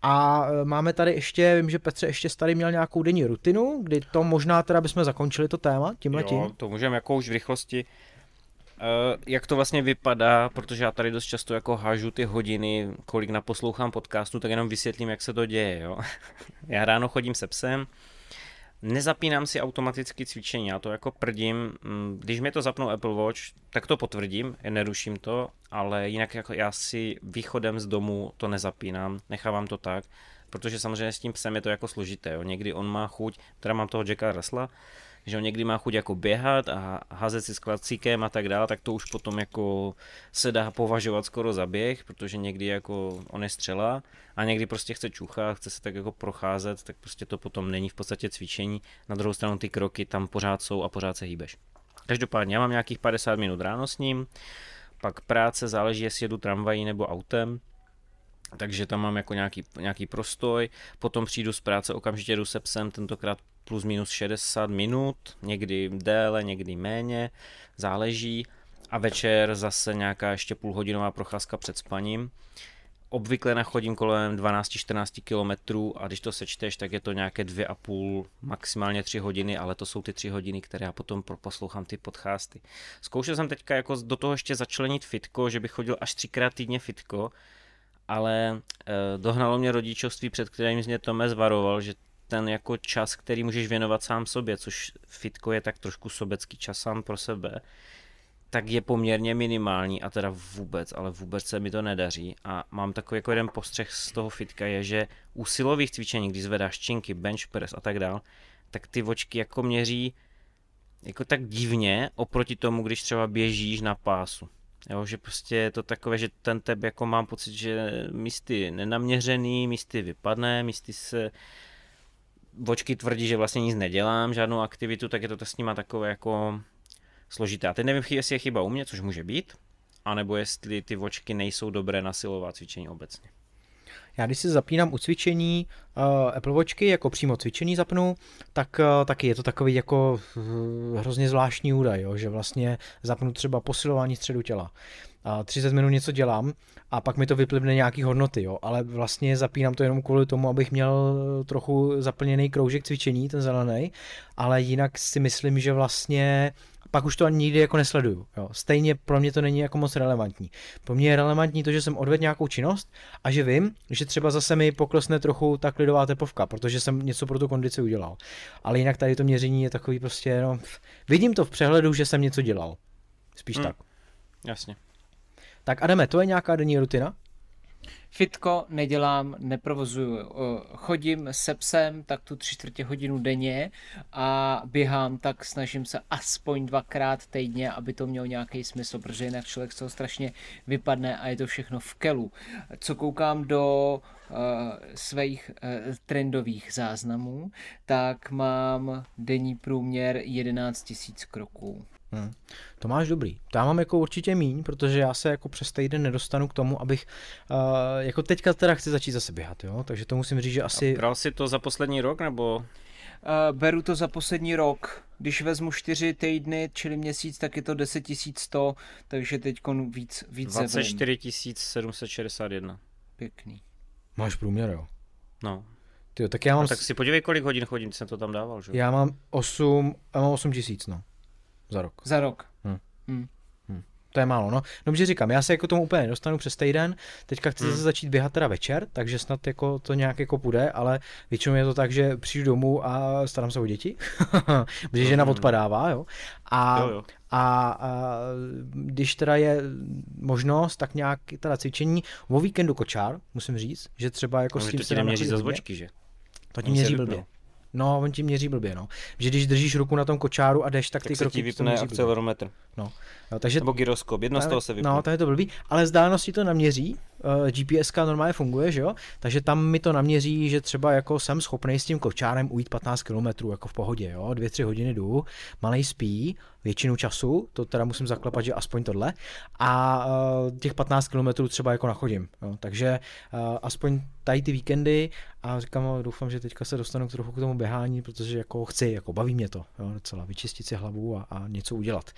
A uh, máme tady ještě, vím, že Petře ještě tady měl nějakou denní rutinu, kdy to možná teda bychom zakončili to téma tímhle tím. Jo, to můžeme jako už v rychlosti jak to vlastně vypadá, protože já tady dost často jako hážu ty hodiny, kolik naposlouchám podcastu, tak jenom vysvětlím, jak se to děje. Jo? já ráno chodím se psem, nezapínám si automaticky cvičení, já to jako prdím, mm, když mi to zapnou Apple Watch, tak to potvrdím, neruším to, ale jinak jako já si východem z domu to nezapínám, nechávám to tak, protože samozřejmě s tím psem je to jako složité, jo? někdy on má chuť, teda mám toho Jacka Russella, že on někdy má chuť jako běhat a házet si s klacíkem a tak dále, tak to už potom jako se dá považovat skoro za běh, protože někdy jako on je střela a někdy prostě chce čuchat, chce se tak jako procházet, tak prostě to potom není v podstatě cvičení. Na druhou stranu ty kroky tam pořád jsou a pořád se hýbeš. Každopádně já mám nějakých 50 minut ráno s ním, pak práce záleží, jestli jedu tramvají nebo autem, takže tam mám jako nějaký, nějaký prostoj, potom přijdu z práce, okamžitě jdu se psem, tentokrát plus minus 60 minut, někdy déle, někdy méně, záleží. A večer zase nějaká ještě půlhodinová procházka před spaním. obvykle nachodím kolem 12-14 kilometrů a když to sečteš, tak je to nějaké dvě a půl, maximálně tři hodiny, ale to jsou ty tři hodiny, které já potom poslouchám ty podcasty. Zkoušel jsem teďka jako do toho ještě začlenit fitko, že bych chodil až třikrát týdně fitko, ale eh, dohnalo mě rodičovství, před kterým mě Tome zvaroval, že ten jako čas, který můžeš věnovat sám sobě, což fitko je tak trošku sobecký čas sám pro sebe, tak je poměrně minimální a teda vůbec, ale vůbec se mi to nedaří a mám takový jako jeden postřeh z toho fitka je, že u silových cvičení, když zvedáš činky, bench press a tak dál, tak ty vočky jako měří jako tak divně oproti tomu, když třeba běžíš na pásu. Jo, že prostě je to takové, že ten teb jako mám pocit, že místy nenaměřený, místy vypadne, místy se vočky tvrdí, že vlastně nic nedělám, žádnou aktivitu, tak je to s nima takové jako složité. A teď nevím, jestli je chyba u mě, což může být, anebo jestli ty vočky nejsou dobré na silová cvičení obecně. Já když si zapínám u cvičení uh, Apple Watchky, jako přímo cvičení zapnu, tak uh, taky je to takový jako uh, hrozně zvláštní údaj, jo, že vlastně zapnu třeba posilování středu těla. Uh, 30 minut něco dělám a pak mi to vyplivne nějaký hodnoty, jo, ale vlastně zapínám to jenom kvůli tomu, abych měl trochu zaplněný kroužek cvičení, ten zelený, ale jinak si myslím, že vlastně pak už to ani nikdy jako nesleduju. Jo. Stejně pro mě to není jako moc relevantní. Pro mě je relevantní to, že jsem odvedl nějakou činnost a že vím, že třeba zase mi poklesne trochu ta klidová tepovka, protože jsem něco pro tu kondici udělal. Ale jinak tady to měření je takový prostě, no, vidím to v přehledu, že jsem něco dělal. Spíš hmm. tak. Jasně. Tak Adame, to je nějaká denní rutina? Fitko nedělám, neprovozuju. Chodím se psem tak tu tři čtvrtě hodinu denně a běhám, tak snažím se aspoň dvakrát týdně, aby to mělo nějaký smysl, protože jinak člověk z toho strašně vypadne a je to všechno v kelu. Co koukám do uh, svých uh, trendových záznamů, tak mám denní průměr 11 000 kroků. Hmm. To máš dobrý. To já mám jako určitě míň, protože já se jako přes týden nedostanu k tomu, abych, uh, jako teďka teda chci začít zase běhat, jo, takže to musím říct, že asi... A bral si to za poslední rok, nebo? Uh, beru to za poslední rok. Když vezmu čtyři týdny, čili měsíc, tak je to 10 100, takže teď víc, víc 24 761. Pěkný. Máš průměr, jo? No. Tyjo, tak já mám... A tak si podívej, kolik hodin chodím, jsem to tam dával, že? Já mám 8, já mám 8 tisíc, no. Za rok. Za rok. Hmm. Hmm. Hmm. To je málo, no. No, že říkám, já se jako tomu úplně nedostanu přes týden, teďka chci hmm. zase začít běhat teda večer, takže snad jako to nějak jako půjde, ale většinou je to tak, že přijdu domů a starám se o děti, protože žena hmm. odpadává, jo. A, jo, jo. A, a, když teda je možnost, tak nějak teda cvičení, o víkendu kočár, musím říct, že třeba jako no, s tím to ti neměří za zvočky, že? To ti měří blbě. No, on ti měří blbě, no. Že když držíš ruku na tom kočáru a jdeš, tak, tak ty se kroky ti vypne akcelerometr. No. no takže, Nebo gyroskop, jedno z toho se vypne. No, to je to blbý, ale vzdálenosti to naměří, eh, GPS normálně funguje, že jo, takže tam mi to naměří, že třeba jako jsem schopný s tím kočárem ujít 15 km jako v pohodě, jo, dvě, tři hodiny jdu, malej spí, většinu času, to teda musím zaklepat, že aspoň tohle, a uh, těch 15 km třeba jako nachodím, jo, takže uh, aspoň tady ty víkendy a říkám, doufám, že teďka se dostanu k trochu k tomu běhání, protože jako chci, jako baví mě to, jo, docela vyčistit si hlavu a, a něco udělat.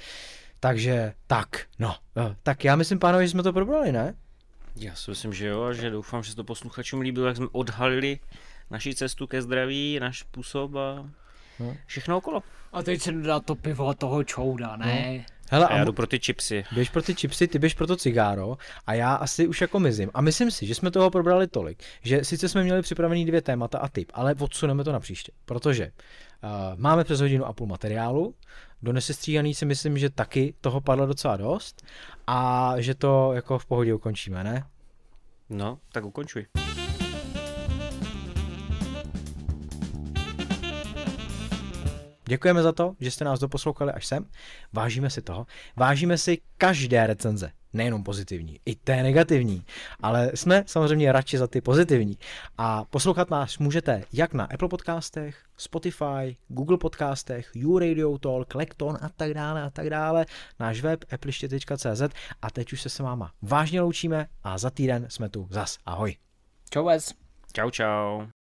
Takže tak, no, tak já myslím, pánové, že jsme to probrali, ne? Já si myslím, že jo, a že doufám, že se to posluchačům líbilo, jak jsme odhalili naši cestu ke zdraví, náš způsob a no. všechno okolo. A teď se dá to pivo toho čouda, ne? No. Hele, a já jdu pro ty chipsy. Běž pro ty chipsy, ty běž pro to cigáro a já asi už jako mizím. A myslím si, že jsme toho probrali tolik, že sice jsme měli připravený dvě témata a typ, ale odsuneme to na příště, protože uh, máme přes hodinu a půl materiálu, do nesestříhaný si myslím, že taky toho padlo docela dost a že to jako v pohodě ukončíme, ne? No, tak ukončuj. Děkujeme za to, že jste nás doposlouchali až sem. Vážíme si toho. Vážíme si každé recenze, nejenom pozitivní, i té negativní, ale jsme samozřejmě radši za ty pozitivní. A poslouchat nás můžete jak na Apple podcastech, Spotify, Google podcastech, YouRadio Talk, Lekton a tak dále a tak dále, náš web appliště.cz a teď už se s váma vážně loučíme a za týden jsme tu zas. Ahoj. Čau, Čau, čau.